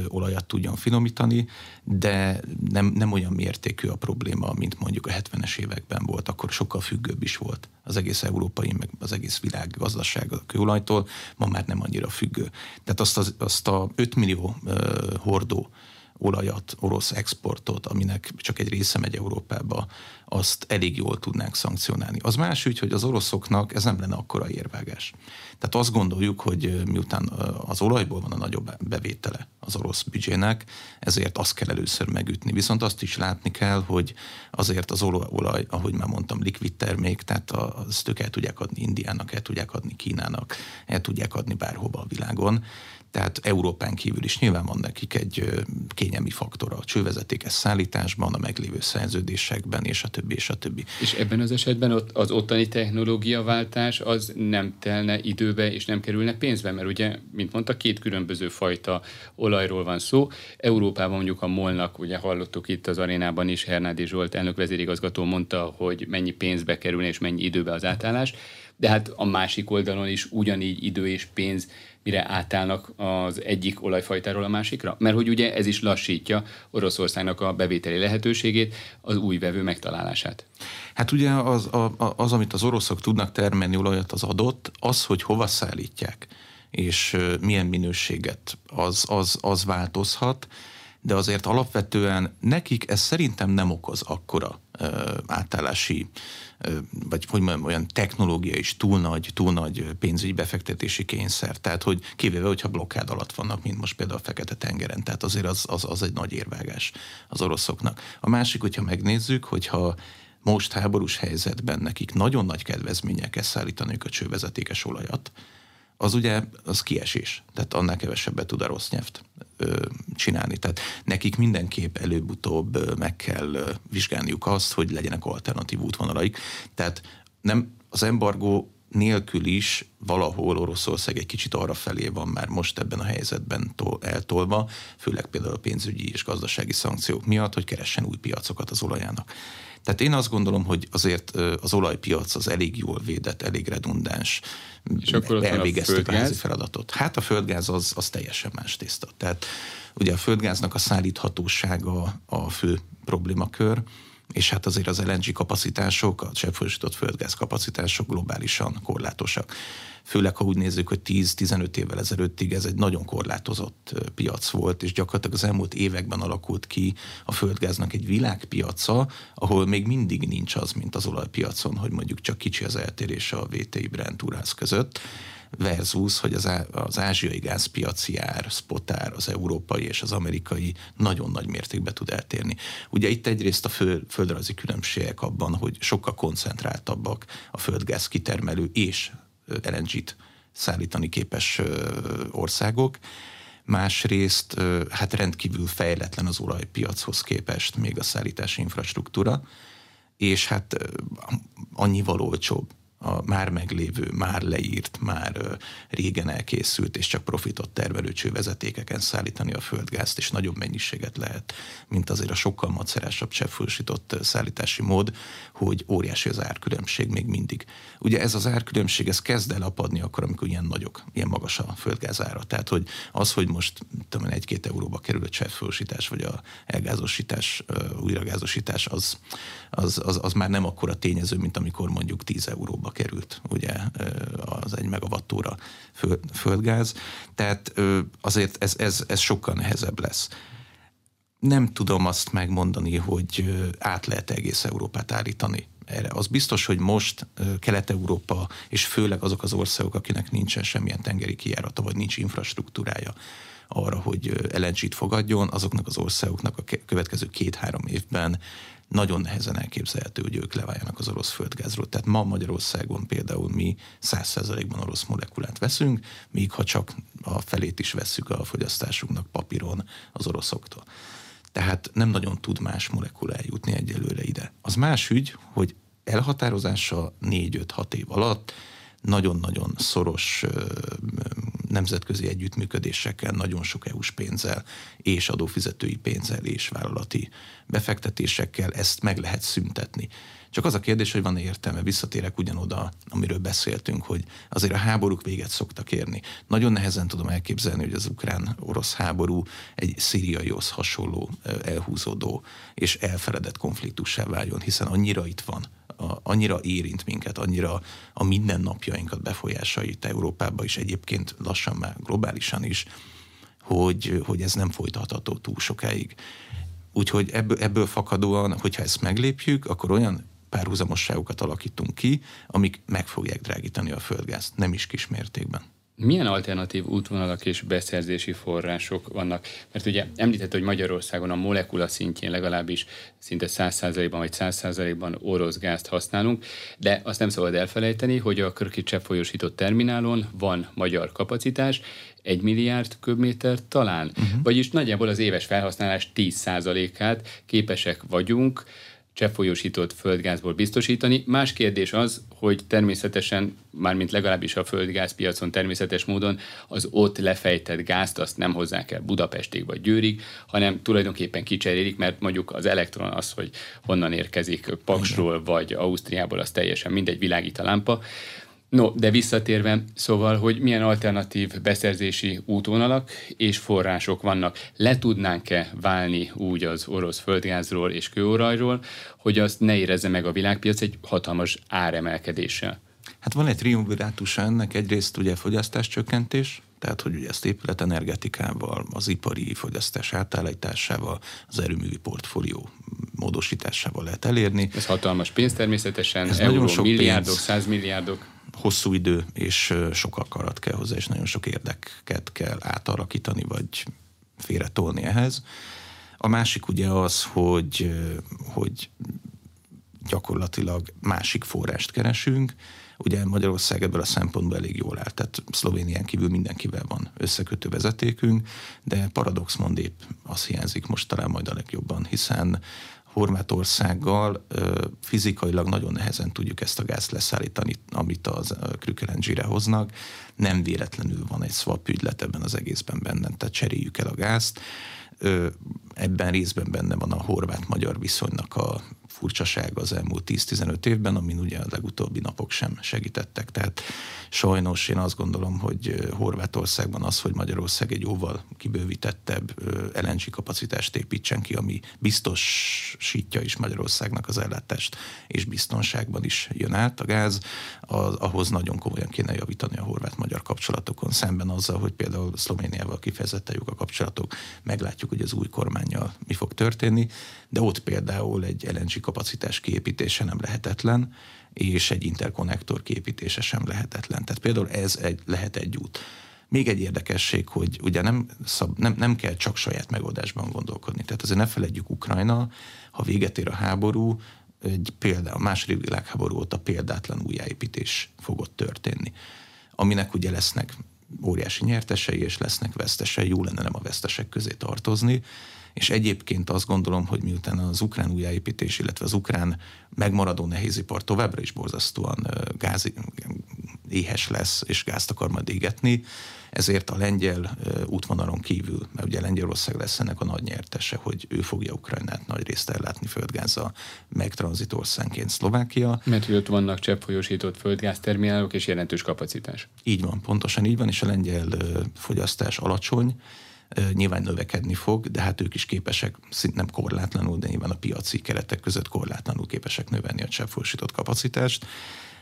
[SPEAKER 2] olajat tudjon finomítani, de nem, nem olyan mértékű a probléma, mint mondjuk a 70-es években volt, akkor sokkal függőbb is volt az egész európai, meg az egész világ gazdaság a kőolajtól, ma már nem annyira függő. Tehát azt, az, azt a 5 millió uh, hordó olajat, orosz exportot, aminek csak egy része megy Európába, azt elég jól tudnánk szankcionálni. Az más ügy, hogy az oroszoknak ez nem lenne akkora érvágás. Tehát azt gondoljuk, hogy miután az olajból van a nagyobb bevétele az orosz büdzsének, ezért azt kell először megütni. Viszont azt is látni kell, hogy azért az olaj, ahogy már mondtam, likvid termék, tehát azt ők el tudják adni Indiának, el tudják adni Kínának, el tudják adni bárhova a világon tehát Európán kívül is nyilván van nekik egy kényelmi faktora a csővezetékes szállításban, a meglévő szerződésekben, és a többi, és a többi.
[SPEAKER 1] És ebben az esetben ott az ottani technológiaváltás az nem telne időbe, és nem kerülne pénzbe, mert ugye, mint mondta, két különböző fajta olajról van szó. Európában mondjuk a molnak, ugye hallottuk itt az arénában is, Hernádi Zsolt elnök vezérigazgató mondta, hogy mennyi pénzbe kerülne és mennyi időbe az átállás, de hát a másik oldalon is ugyanígy idő és pénz mire átállnak az egyik olajfajtáról a másikra? Mert hogy ugye ez is lassítja Oroszországnak a bevételi lehetőségét, az új vevő megtalálását.
[SPEAKER 2] Hát ugye az, az, az amit az oroszok tudnak termelni olajat, az adott, az, hogy hova szállítják, és milyen minőséget, az, az, az változhat, de azért alapvetően nekik ez szerintem nem okoz akkora átállási vagy hogy mondjam, olyan technológia is túl nagy, túl nagy pénzügyi befektetési kényszer. Tehát, hogy kivéve, hogyha blokkád alatt vannak, mint most például a Fekete-tengeren. Tehát azért az, az, az egy nagy érvágás az oroszoknak. A másik, hogyha megnézzük, hogyha most háborús helyzetben nekik nagyon nagy kedvezménnyel kell szállítaniuk a csővezetékes olajat, az ugye az kiesés. Tehát annál kevesebbet tud a rossz nyelvt csinálni. Tehát nekik mindenképp előbb-utóbb meg kell vizsgálniuk azt, hogy legyenek alternatív útvonalaik. Tehát nem az embargó nélkül is valahol Oroszország egy kicsit arra felé van már most ebben a helyzetben eltolva, főleg például a pénzügyi és gazdasági szankciók miatt, hogy keressen új piacokat az olajának. Tehát én azt gondolom, hogy azért az olajpiac az elég jól védett, elég redundáns,
[SPEAKER 1] és akkor elvégeztük a, a házi
[SPEAKER 2] feladatot. Hát a földgáz az, az teljesen más tészta. Tehát ugye a földgáznak a szállíthatósága a fő problémakör, és hát azért az LNG kapacitások, a cseppfolyósított földgáz kapacitások globálisan korlátosak. Főleg ha úgy nézzük, hogy 10-15 évvel ezelőttig ez egy nagyon korlátozott piac volt, és gyakorlatilag az elmúlt években alakult ki a földgáznak egy világpiaca, ahol még mindig nincs az, mint az olajpiacon, hogy mondjuk csak kicsi az eltérés a VTI Brent között versus, hogy az, á, az ázsiai gázpiaci ár, spotár, az európai és az amerikai nagyon nagy mértékben tud eltérni. Ugye itt egyrészt a fő, földrajzi különbségek abban, hogy sokkal koncentráltabbak a földgáz kitermelő és LNG-t szállítani képes országok. Másrészt hát rendkívül fejletlen az olajpiachoz képest még a szállítási infrastruktúra, és hát annyival olcsóbb a már meglévő, már leírt, már régen elkészült és csak profitot termelő csővezetékeken szállítani a földgázt, és nagyobb mennyiséget lehet, mint azért a sokkal macerásabb cseppfolyósított szállítási mód, hogy óriási az árkülönbség még mindig. Ugye ez az árkülönbség, ez kezd el apadni akkor, amikor ilyen nagyok, ilyen magas a földgáz ára. Tehát, hogy az, hogy most tudom, egy-két euróba kerül a cseppfolyósítás, vagy a elgázosítás, újragázosítás, az, az, az, az már nem akkora tényező, mint amikor mondjuk 10 euróba került ugye az egy megawattóra földgáz, tehát azért ez, ez, ez sokkal nehezebb lesz. nem tudom azt megmondani, hogy át lehet egész Európát állítani erre. Az biztos, hogy most Kelet-Európa, és főleg azok az országok, akinek nincsen semmilyen tengeri kijárata, vagy nincs infrastruktúrája arra, hogy lng fogadjon, azoknak az országoknak a következő két-három évben nagyon nehezen elképzelhető, hogy ők leváljanak az orosz földgázról. Tehát ma Magyarországon például mi 100%-ban orosz molekulát veszünk, míg ha csak a felét is vesszük a fogyasztásunknak papíron az oroszoktól. Tehát nem nagyon tud más molekula eljutni egyelőre ide. Az más ügy, hogy elhatározása 4-5-6 év alatt nagyon-nagyon szoros nemzetközi együttműködésekkel, nagyon sok EU-s pénzzel és adófizetői pénzzel és vállalati befektetésekkel ezt meg lehet szüntetni. Csak az a kérdés, hogy van-e értelme, visszatérek ugyanoda, amiről beszéltünk, hogy azért a háborúk véget szoktak érni. Nagyon nehezen tudom elképzelni, hogy az ukrán-orosz háború egy szíriaihoz hasonló elhúzódó és elfeledett konfliktussá váljon, hiszen annyira itt van a, annyira érint minket, annyira a mindennapjainkat befolyásolja itt Európába is, egyébként lassan már globálisan is, hogy, hogy ez nem folytatható túl sokáig. Úgyhogy ebből, ebből fakadóan, hogyha ezt meglépjük, akkor olyan párhuzamosságokat alakítunk ki, amik meg fogják drágítani a földgázt, nem is kis mértékben.
[SPEAKER 1] Milyen alternatív útvonalak és beszerzési források vannak? Mert ugye említett, hogy Magyarországon a molekula szintjén legalábbis szinte 100%-ban vagy 100%-ban orosz gázt használunk, de azt nem szabad elfelejteni, hogy a Körki folyosított terminálon van magyar kapacitás, egy milliárd köbméter talán, uh-huh. vagyis nagyjából az éves felhasználás 10%-át képesek vagyunk cseppfolyósított földgázból biztosítani. Más kérdés az, hogy természetesen, mármint legalábbis a földgázpiacon természetes módon az ott lefejtett gázt azt nem hozzák el Budapestig vagy Győrig, hanem tulajdonképpen kicserélik, mert mondjuk az elektron az, hogy honnan érkezik Paksról vagy Ausztriából, az teljesen mindegy, világít a lámpa. No, de visszatérve, szóval, hogy milyen alternatív beszerzési útvonalak és források vannak. Le tudnánk-e válni úgy az orosz földgázról és kőolajról, hogy azt ne érezze meg a világpiac egy hatalmas áremelkedéssel?
[SPEAKER 2] Hát van egy triumvirátusa ennek, egyrészt ugye fogyasztás csökkentés, tehát hogy ugye ezt épületenergetikával, az ipari fogyasztás átállításával, az erőművi portfólió módosításával lehet elérni.
[SPEAKER 1] Ez hatalmas pénz természetesen, Ez euró, nagyon sok milliárdok, pénz. százmilliárdok
[SPEAKER 2] hosszú idő, és sok akarat kell hozzá, és nagyon sok érdeket kell átalakítani, vagy félretolni ehhez. A másik ugye az, hogy, hogy gyakorlatilag másik forrást keresünk. Ugye Magyarország ebből a szempontból elég jól áll, tehát Szlovénián kívül mindenkivel van összekötő vezetékünk, de paradox mond épp az hiányzik most talán majd a legjobban, hiszen Horvátországgal fizikailag nagyon nehezen tudjuk ezt a gázt leszállítani, amit az Krükelendzsire hoznak. Nem véletlenül van egy swap ügylet ebben az egészben benne, tehát cseréljük el a gázt. Ebben részben benne van a horvát-magyar viszonynak a furcsaság az elmúlt 10-15 évben, amin ugye a legutóbbi napok sem segítettek. Tehát sajnos én azt gondolom, hogy Horvátországban az, hogy Magyarország egy jóval kibővítettebb LNG kapacitást építsen ki, ami biztosítja is Magyarországnak az ellátást, és biztonságban is jön át a gáz, az, ahhoz nagyon komolyan kéne javítani a horvát-magyar kapcsolatokon, szemben azzal, hogy például Szlovéniával kifejezetten jók a kapcsolatok, meglátjuk, hogy az új kormányjal mi fog történni, de ott például egy LNG kapacitás kiépítése nem lehetetlen, és egy interkonnektor kiépítése sem lehetetlen. Tehát például ez egy, lehet egy út. Még egy érdekesség, hogy ugye nem, szab, nem, nem kell csak saját megoldásban gondolkodni. Tehát azért ne feledjük Ukrajna, ha véget ér a háború, egy példa, a második világháború óta példátlan újjáépítés fogott történni, aminek ugye lesznek óriási nyertesei, és lesznek vesztesei, jó lenne nem a vesztesek közé tartozni, és egyébként azt gondolom, hogy miután az ukrán újjáépítés, illetve az ukrán megmaradó nehézipar továbbra is borzasztóan gáz, éhes lesz, és gázt akar majd égetni, ezért a lengyel útvonalon kívül, mert ugye Lengyelország lesz ennek a nagy nyertese, hogy ő fogja Ukrajnát nagy részt ellátni földgázzal, meg tranzitorszánként Szlovákia.
[SPEAKER 1] Mert ott vannak cseppfolyósított földgázterminálok és jelentős kapacitás.
[SPEAKER 2] Így van, pontosan így van, és a lengyel fogyasztás alacsony, nyilván növekedni fog, de hát ők is képesek, szint nem korlátlanul, de nyilván a piaci keretek között korlátlanul képesek növelni a cseppfolyósított kapacitást.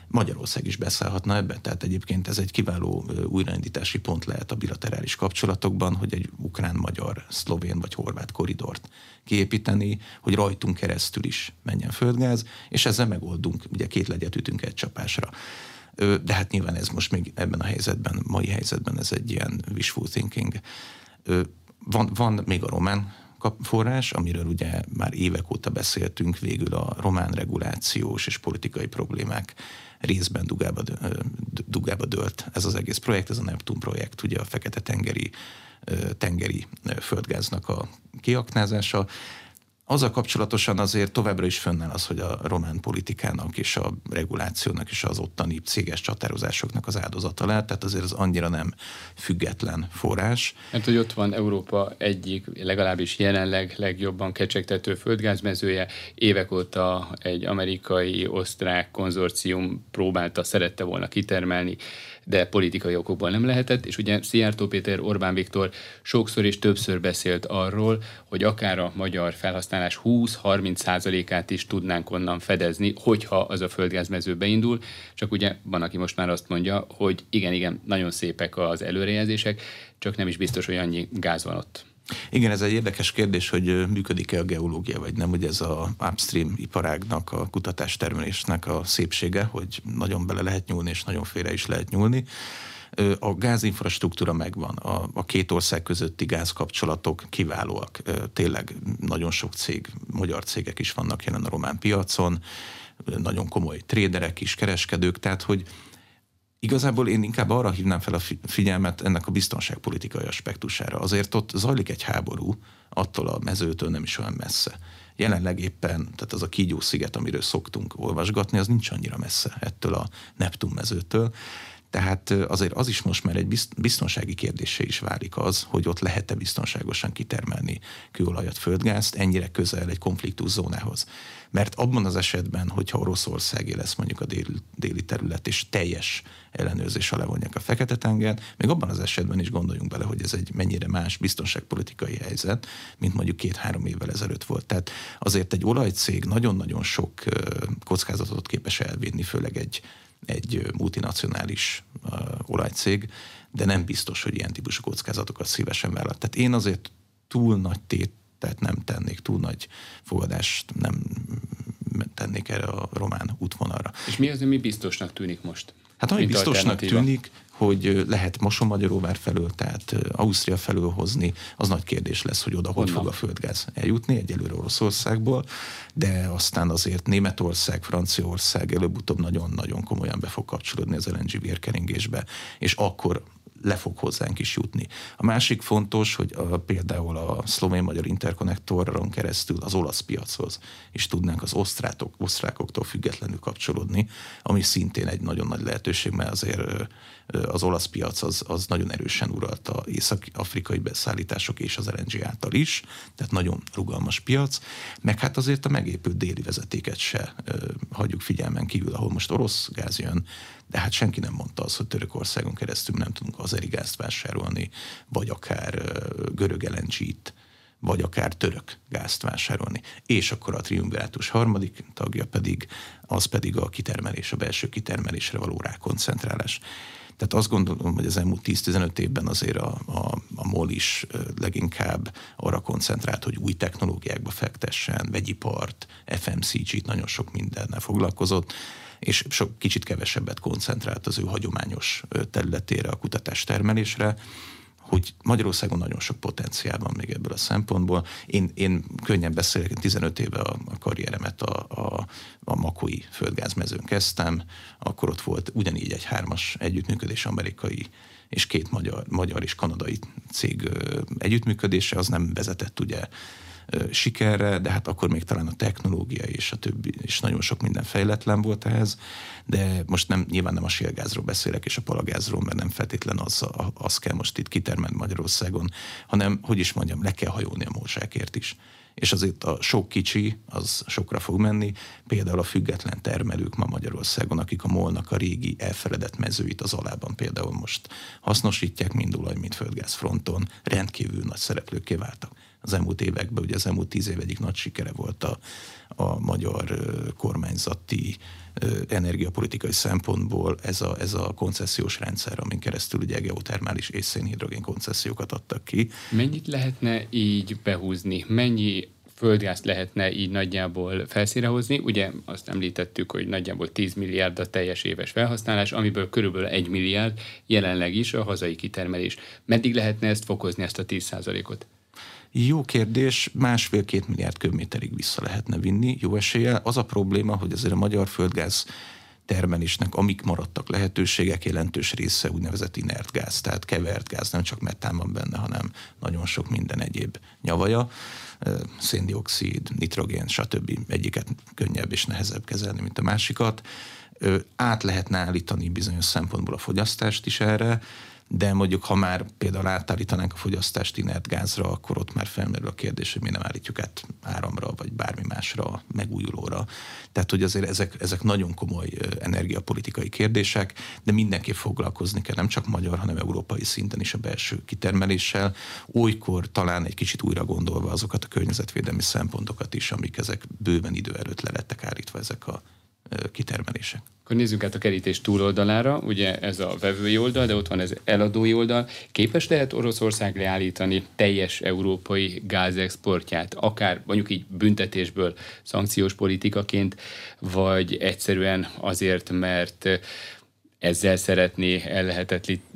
[SPEAKER 2] Magyarország is beszállhatna ebbe. Tehát egyébként ez egy kiváló újraindítási pont lehet a bilaterális kapcsolatokban, hogy egy ukrán-magyar, szlovén vagy horvát koridort kiépíteni, hogy rajtunk keresztül is menjen földgáz, és ezzel megoldunk, ugye két legyet ütünk egy csapásra. De hát nyilván ez most még ebben a helyzetben, mai helyzetben ez egy ilyen wishful thinking. Van, van még a román forrás, amiről ugye már évek óta beszéltünk, végül a román regulációs és politikai problémák részben dugába, dugába dölt ez az egész projekt, ez a Neptun projekt, ugye a Fekete-tengeri tengeri földgáznak a kiaknázása. Azzal kapcsolatosan azért továbbra is fönnáll az, hogy a román politikának és a regulációnak és az ottani céges csatározásoknak az áldozata lehet, tehát azért az annyira nem független forrás.
[SPEAKER 1] Mert hogy ott van Európa egyik, legalábbis jelenleg legjobban kecsegtető földgázmezője, évek óta egy amerikai-osztrák konzorcium próbálta, szerette volna kitermelni de politikai okokból nem lehetett, és ugye Szijjártó Péter Orbán Viktor sokszor és többször beszélt arról, hogy akár a magyar felhasználás 20-30 százalékát is tudnánk onnan fedezni, hogyha az a földgázmező beindul, csak ugye van, aki most már azt mondja, hogy igen, igen, nagyon szépek az előrejelzések, csak nem is biztos, hogy annyi gáz van ott.
[SPEAKER 2] Igen, ez egy érdekes kérdés, hogy működik-e a geológia, vagy nem, hogy ez a upstream iparágnak, a kutatás-termelésnek a szépsége, hogy nagyon bele lehet nyúlni, és nagyon félre is lehet nyúlni. A gázinfrastruktúra megvan, a, a két ország közötti gázkapcsolatok kiválóak. Tényleg nagyon sok cég, magyar cégek is vannak jelen a román piacon, nagyon komoly tréderek is, kereskedők, tehát hogy Igazából én inkább arra hívnám fel a figyelmet ennek a biztonságpolitikai aspektusára. Azért ott zajlik egy háború, attól a mezőtől nem is olyan messze. Jelenleg éppen, tehát az a kígyó sziget, amiről szoktunk olvasgatni, az nincs annyira messze ettől a Neptun mezőtől. Tehát azért az is most már egy biztonsági kérdése is válik az, hogy ott lehet-e biztonságosan kitermelni kőolajat, földgázt ennyire közel egy konfliktus zónához. Mert abban az esetben, hogyha Oroszországé lesz mondjuk a déli, déli terület, és teljes ellenőrzés alá vonják a Fekete-tengert, még abban az esetben is gondoljunk bele, hogy ez egy mennyire más biztonságpolitikai helyzet, mint mondjuk két-három évvel ezelőtt volt. Tehát azért egy olajcég nagyon-nagyon sok kockázatot képes elvinni, főleg egy egy multinacionális olajcég, de nem biztos, hogy ilyen típusú kockázatokat szívesen vállal. Tehát én azért túl nagy tétet nem tennék, túl nagy fogadást nem tennék erre a román útvonalra.
[SPEAKER 1] És mi az, ami biztosnak tűnik most?
[SPEAKER 2] Hát ami biztosnak tűnik, hogy lehet Mosonmagyaróvár felől, tehát Ausztria felől hozni, az nagy kérdés lesz, hogy oda Honnan? hogy fog a földgáz eljutni, egyelőre Oroszországból, de aztán azért Németország, Franciaország előbb-utóbb nagyon-nagyon komolyan be fog kapcsolódni az LNG vérkeringésbe, és akkor le fog hozzánk is jutni. A másik fontos, hogy a, például a szlovén-magyar interkonnektoron keresztül az olasz piachoz is tudnánk az osztrátok, osztrákoktól függetlenül kapcsolódni, ami szintén egy nagyon nagy lehetőség, mert azért az olasz piac az, az nagyon erősen uralta észak-afrikai beszállítások és az LNG által is, tehát nagyon rugalmas piac, meg hát azért a megépült déli vezetéket se hagyjuk figyelmen kívül, ahol most orosz gáz jön, de hát senki nem mondta azt, hogy Törökországon keresztül nem tudunk azeri gázt vásárolni, vagy akár görög LNG-t, vagy akár török gázt vásárolni. És akkor a triumvirátus harmadik tagja pedig, az pedig a kitermelés, a belső kitermelésre való rákoncentrálás. Tehát azt gondolom, hogy az elmúlt 10-15 évben azért a, a MOL is leginkább arra koncentrált, hogy új technológiákba fektessen, vegyipart, FMCG-t, nagyon sok mindennel foglalkozott, és sok kicsit kevesebbet koncentrált az ő hagyományos területére, a kutatás termelésre hogy Magyarországon nagyon sok potenciál van még ebből a szempontból. Én, én könnyen beszélek, 15 éve a, a karrieremet a, a, a Makói földgázmezőn kezdtem, akkor ott volt ugyanígy egy hármas együttműködés amerikai és két magyar, magyar és kanadai cég együttműködése, az nem vezetett ugye sikerre, de hát akkor még talán a technológia és a többi, és nagyon sok minden fejletlen volt ehhez, de most nem, nyilván nem a sérgázról beszélek, és a palagázról, mert nem feltétlen az, az kell most itt kitermelni Magyarországon, hanem, hogy is mondjam, le kell hajolni a mózsákért is és azért a sok kicsi, az sokra fog menni. Például a független termelők ma Magyarországon, akik a molnak a régi elfeledett mezőit az alában például most hasznosítják, mind olaj, mind földgáz fronton, rendkívül nagy szereplőké váltak az elmúlt években, ugye az elmúlt tíz év egyik nagy sikere volt a, a magyar kormányzati energiapolitikai szempontból ez a, ez a koncesziós rendszer, amin keresztül ugye geotermális és szénhidrogén koncesziókat adtak ki.
[SPEAKER 1] Mennyit lehetne így behúzni? Mennyi földgázt lehetne így nagyjából felszíre hozni. Ugye azt említettük, hogy nagyjából 10 milliárd a teljes éves felhasználás, amiből körülbelül 1 milliárd jelenleg is a hazai kitermelés. Meddig lehetne ezt fokozni, ezt a 10 ot
[SPEAKER 2] jó kérdés, másfél-két milliárd köbméterig vissza lehetne vinni, jó eséllyel. Az a probléma, hogy azért a magyar földgáz termelésnek, amik maradtak lehetőségek, jelentős része úgynevezett inert gáz, tehát kevert gáz, nem csak metán van benne, hanem nagyon sok minden egyéb nyavaja, széndiokszid, nitrogén, stb. Egyiket könnyebb és nehezebb kezelni, mint a másikat. Át lehetne állítani bizonyos szempontból a fogyasztást is erre, de mondjuk ha már például átállítanánk a fogyasztást inert gázra, akkor ott már felmerül a kérdés, hogy mi nem állítjuk át áramra, vagy bármi másra, megújulóra. Tehát, hogy azért ezek, ezek nagyon komoly energiapolitikai kérdések, de mindenképp foglalkozni kell, nem csak magyar, hanem európai szinten is a belső kitermeléssel, olykor talán egy kicsit újra gondolva azokat a környezetvédelmi szempontokat is, amik ezek bőven idő előtt le lettek állítva ezek a kitermelések.
[SPEAKER 1] Akkor nézzünk át a kerítés túloldalára, ugye ez a vevői oldal, de ott van ez eladói oldal. Képes lehet Oroszország leállítani teljes európai gázexportját, akár mondjuk így büntetésből, szankciós politikaként, vagy egyszerűen azért, mert ezzel szeretné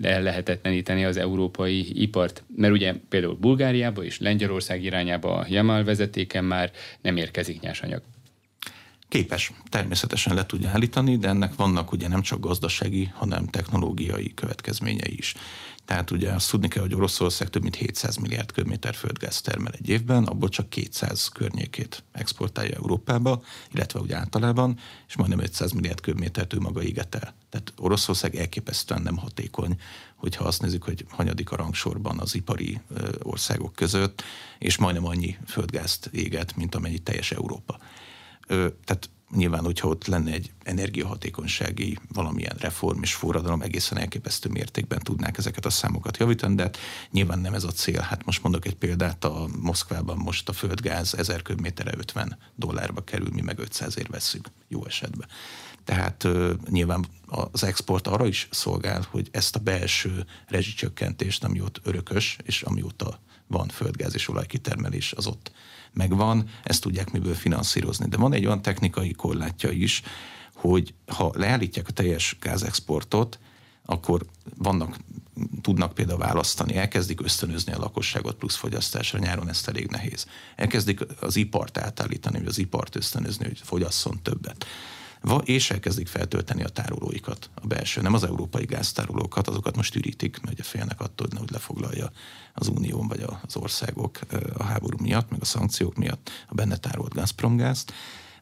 [SPEAKER 1] ellehetetleníteni az európai ipart. Mert ugye például Bulgáriába és Lengyelország irányába a Jamal vezetéken már nem érkezik nyersanyag.
[SPEAKER 2] Képes, természetesen le tudja állítani, de ennek vannak ugye nem csak gazdasági, hanem technológiai következményei is. Tehát ugye azt tudni kell, hogy Oroszország több mint 700 milliárd köbméter földgáz termel egy évben, abból csak 200 környékét exportálja Európába, illetve úgy általában, és majdnem 500 milliárd köbmétert ő maga éget el. Tehát Oroszország elképesztően nem hatékony, hogyha azt nézzük, hogy hanyadik a rangsorban az ipari országok között, és majdnem annyi földgázt éget, mint amennyi teljes Európa tehát nyilván, hogyha ott lenne egy energiahatékonysági valamilyen reform és forradalom, egészen elképesztő mértékben tudnák ezeket a számokat javítani, de hát nyilván nem ez a cél. Hát most mondok egy példát, a Moszkvában most a földgáz 1000 köbméterre 50 dollárba kerül, mi meg 500 ér veszük jó esetben. Tehát uh, nyilván az export arra is szolgál, hogy ezt a belső rezsicsökkentést, ami ott örökös, és amióta van földgáz és olajkitermelés, az ott megvan, ezt tudják miből finanszírozni. De van egy olyan technikai korlátja is, hogy ha leállítják a teljes gázexportot, akkor vannak, tudnak például választani, elkezdik ösztönözni a lakosságot plusz fogyasztásra, nyáron ezt elég nehéz. Elkezdik az ipart átállítani, vagy az ipart ösztönözni, hogy fogyasszon többet és elkezdik feltölteni a tárolóikat, a belső, nem az európai gáztárolókat, azokat most ürítik, mert ugye félnek attól, hogy lefoglalja az Unió vagy az országok a háború miatt, meg a szankciók miatt a benne tárolt Gazpromgázt,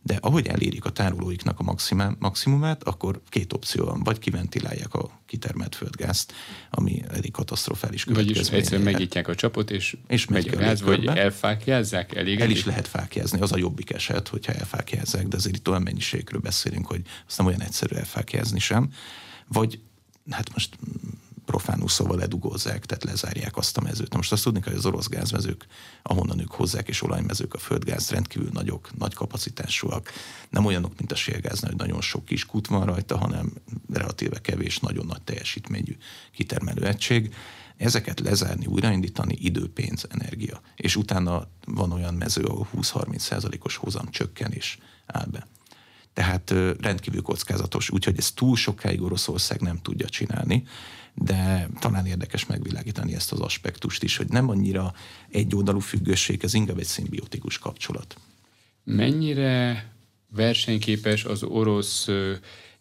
[SPEAKER 2] de ahogy elérik a tárolóiknak a maximumát, akkor két opció van. Vagy kiventilálják a kitermelt földgázt, ami elég katasztrofális
[SPEAKER 1] következmény. Vagyis egyszerűen megnyitják a csapot, és, és megy a gáz, vagy elfákjázzák elég.
[SPEAKER 2] El is lehet fákjázni, az a jobbik eset, hogyha elfákjázzák, de azért itt olyan mennyiségről beszélünk, hogy azt nem olyan egyszerű elfákjázni sem. Vagy hát most profánul szóval ledugózzák, tehát lezárják azt a mezőt. Most azt tudni kell, hogy az orosz gázmezők, ahonnan ők hozzák, és olajmezők, a földgáz rendkívül nagyok, nagy kapacitásúak. Nem olyanok, mint a sérgáznál, hogy nagyon sok kis kút van rajta, hanem relatíve kevés, nagyon nagy teljesítményű kitermelő egység. Ezeket lezárni, újraindítani idő, pénz, energia. És utána van olyan mező, ahol 20-30 százalékos hozam csökkenés áll be. Tehát rendkívül kockázatos, úgyhogy ezt túl sokáig Oroszország nem tudja csinálni de talán érdekes megvilágítani ezt az aspektust is, hogy nem annyira egy oldalú függőség, ez inkább egy szimbiotikus kapcsolat.
[SPEAKER 1] Mennyire versenyképes az orosz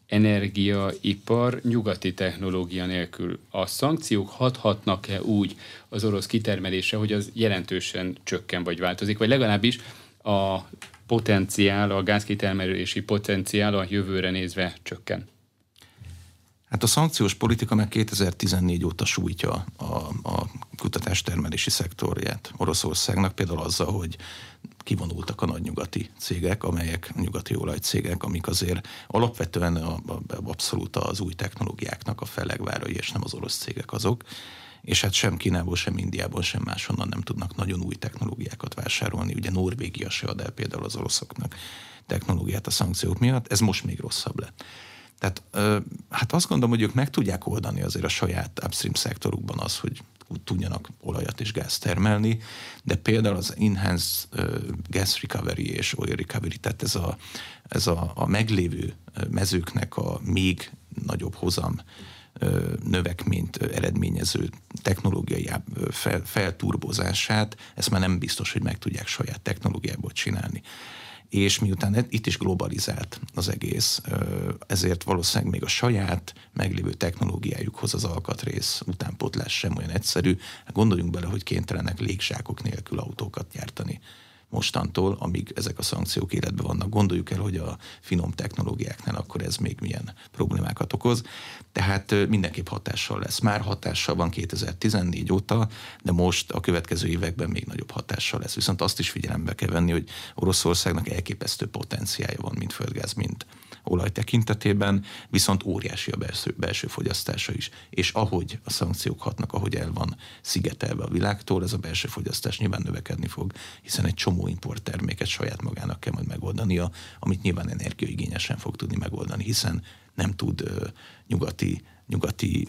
[SPEAKER 1] energiaipar nyugati technológia nélkül. A szankciók hathatnak-e úgy az orosz kitermelésre, hogy az jelentősen csökken vagy változik, vagy legalábbis a potenciál, a gázkitermelési potenciál a jövőre nézve csökken?
[SPEAKER 2] Hát a szankciós politika meg 2014 óta sújtja a, a kutatástermelési szektorját Oroszországnak, például azzal, hogy kivonultak a nagy nyugati cégek, amelyek nyugati olajcégek, amik azért alapvetően a, a, abszolút az új technológiáknak a felegvárai, és nem az orosz cégek azok. és hát sem Kínából, sem Indiából, sem máshonnan nem tudnak nagyon új technológiákat vásárolni. Ugye Norvégia se ad el például az oroszoknak technológiát a szankciók miatt, ez most még rosszabb lett. Tehát hát azt gondolom, hogy ők meg tudják oldani azért a saját upstream szektorukban az, hogy tudjanak olajat és gáz termelni, de például az Enhanced Gas Recovery és Oil Recovery, tehát ez a, ez a, a meglévő mezőknek a még nagyobb hozam növekményt eredményező technológiai fel, felturbozását, ezt már nem biztos, hogy meg tudják saját technológiából csinálni és miután itt is globalizált az egész, ezért valószínűleg még a saját meglévő technológiájukhoz az alkatrész utánpótlás sem olyan egyszerű. Hát gondoljunk bele, hogy kénytelenek légzsákok nélkül autókat gyártani mostantól, amíg ezek a szankciók életben vannak. Gondoljuk el, hogy a finom technológiáknál akkor ez még milyen problémákat okoz. Tehát mindenképp hatással lesz. Már hatással van 2014 óta, de most a következő években még nagyobb hatással lesz. Viszont azt is figyelembe kell venni, hogy Oroszországnak elképesztő potenciája van, mint földgáz, mint olaj tekintetében, viszont óriási a belső, belső fogyasztása is. És ahogy a szankciók hatnak, ahogy el van szigetelve a világtól, ez a belső fogyasztás nyilván növekedni fog, hiszen egy csomó importterméket saját magának kell majd megoldania, amit nyilván energiaigényesen fog tudni megoldani, hiszen nem tud ö, nyugati nyugati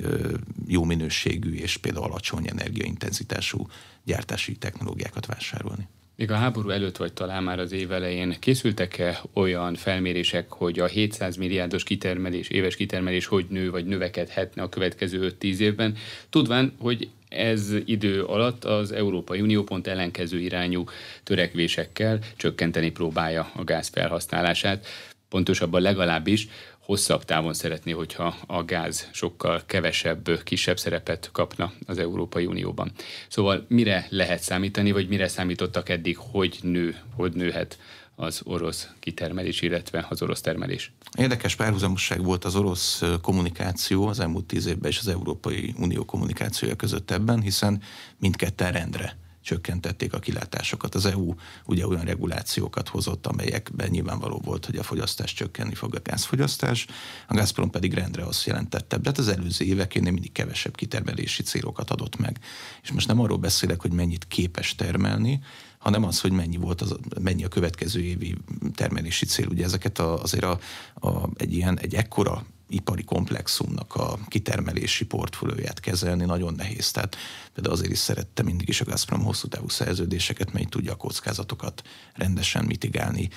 [SPEAKER 2] jó minőségű és például alacsony energiaintenzitású gyártási technológiákat vásárolni.
[SPEAKER 1] Még a háború előtt vagy talán már az év elején készültek-e olyan felmérések, hogy a 700 milliárdos kitermelés, éves kitermelés hogy nő vagy növekedhetne a következő 5-10 évben, tudván, hogy ez idő alatt az Európai Unió pont ellenkező irányú törekvésekkel csökkenteni próbálja a gáz felhasználását, pontosabban legalábbis hosszabb távon szeretné, hogyha a gáz sokkal kevesebb, kisebb szerepet kapna az Európai Unióban. Szóval mire lehet számítani, vagy mire számítottak eddig, hogy nő, hogy nőhet az orosz kitermelés, illetve az orosz termelés.
[SPEAKER 2] Érdekes párhuzamosság volt az orosz kommunikáció az elmúlt tíz évben és az Európai Unió kommunikációja között ebben, hiszen mindketten rendre csökkentették a kilátásokat. Az EU ugye olyan regulációkat hozott, amelyekben nyilvánvaló volt, hogy a fogyasztás csökkenni fog a gázfogyasztás, a Gazprom pedig rendre azt jelentette, de hát az előző évekén mindig kevesebb kitermelési célokat adott meg. És most nem arról beszélek, hogy mennyit képes termelni, hanem az, hogy mennyi volt az, mennyi a következő évi termelési cél. Ugye ezeket a, azért a, a, egy ilyen, egy ekkora ipari komplexumnak a kitermelési portfólióját kezelni nagyon nehéz. Tehát például azért is szerette mindig is a Gazprom hosszú távú szerződéseket, mert tudja a kockázatokat rendesen mitigálni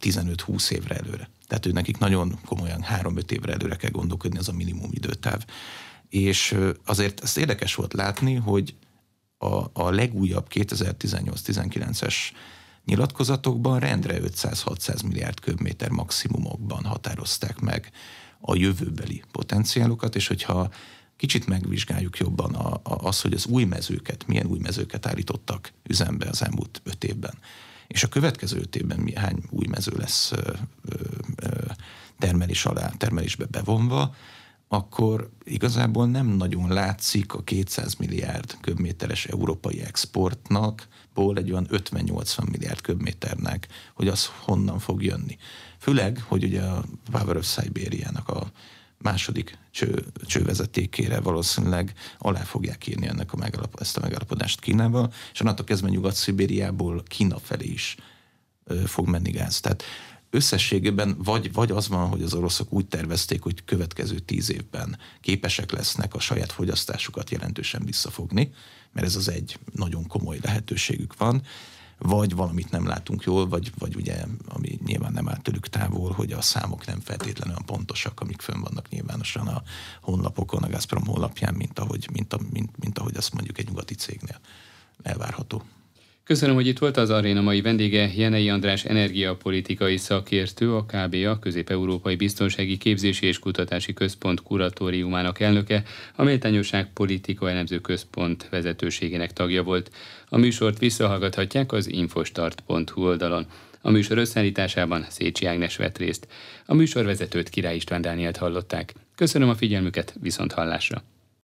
[SPEAKER 2] 15-20 évre előre. Tehát ő nekik nagyon komolyan 3-5 évre előre kell gondolkodni, az a minimum időtáv. És azért ezt érdekes volt látni, hogy a, a legújabb 2018-19-es nyilatkozatokban rendre 500-600 milliárd köbméter maximumokban határozták meg a jövőbeli potenciálokat, és hogyha kicsit megvizsgáljuk jobban a, a, az, hogy az új mezőket, milyen új mezőket állítottak üzembe az elmúlt öt évben, és a következő öt évben hány új mező lesz ö, ö, termelés alá, termelésbe bevonva, akkor igazából nem nagyon látszik a 200 milliárd köbméteres európai exportnak, ból egy olyan 50-80 milliárd köbméternek, hogy az honnan fog jönni. Főleg, hogy ugye a Power of Siberia-nak a második cső, csővezetékére valószínűleg alá fogják írni ennek a megalap, ezt a megalapodást Kínával, és onnantól kezdve Nyugat-Szibériából Kína felé is ö, fog menni gáz. Tehát összességében vagy, vagy az van, hogy az oroszok úgy tervezték, hogy következő tíz évben képesek lesznek a saját fogyasztásukat jelentősen visszafogni, mert ez az egy nagyon komoly lehetőségük van, vagy valamit nem látunk jól, vagy, vagy ugye, ami nyilván nem áll tőlük távol, hogy a számok nem feltétlenül olyan pontosak, amik fönn vannak nyilvánosan a honlapokon, a Gazprom honlapján, mint ahogy, mint, mint, mint ahogy azt mondjuk egy nyugati cégnél elvárható.
[SPEAKER 1] Köszönöm, hogy itt volt az aréna mai vendége, Jenei András energiapolitikai szakértő, a KBA, Közép-Európai Biztonsági Képzési és Kutatási Központ kuratóriumának elnöke, a Méltányosság Politika Elemző Központ vezetőségének tagja volt. A műsort visszahallgathatják az infostart.hu oldalon. A műsor összeállításában Szécsi Ágnes vett részt. A műsorvezetőt Király István Dánielt hallották. Köszönöm a figyelmüket, viszont hallásra!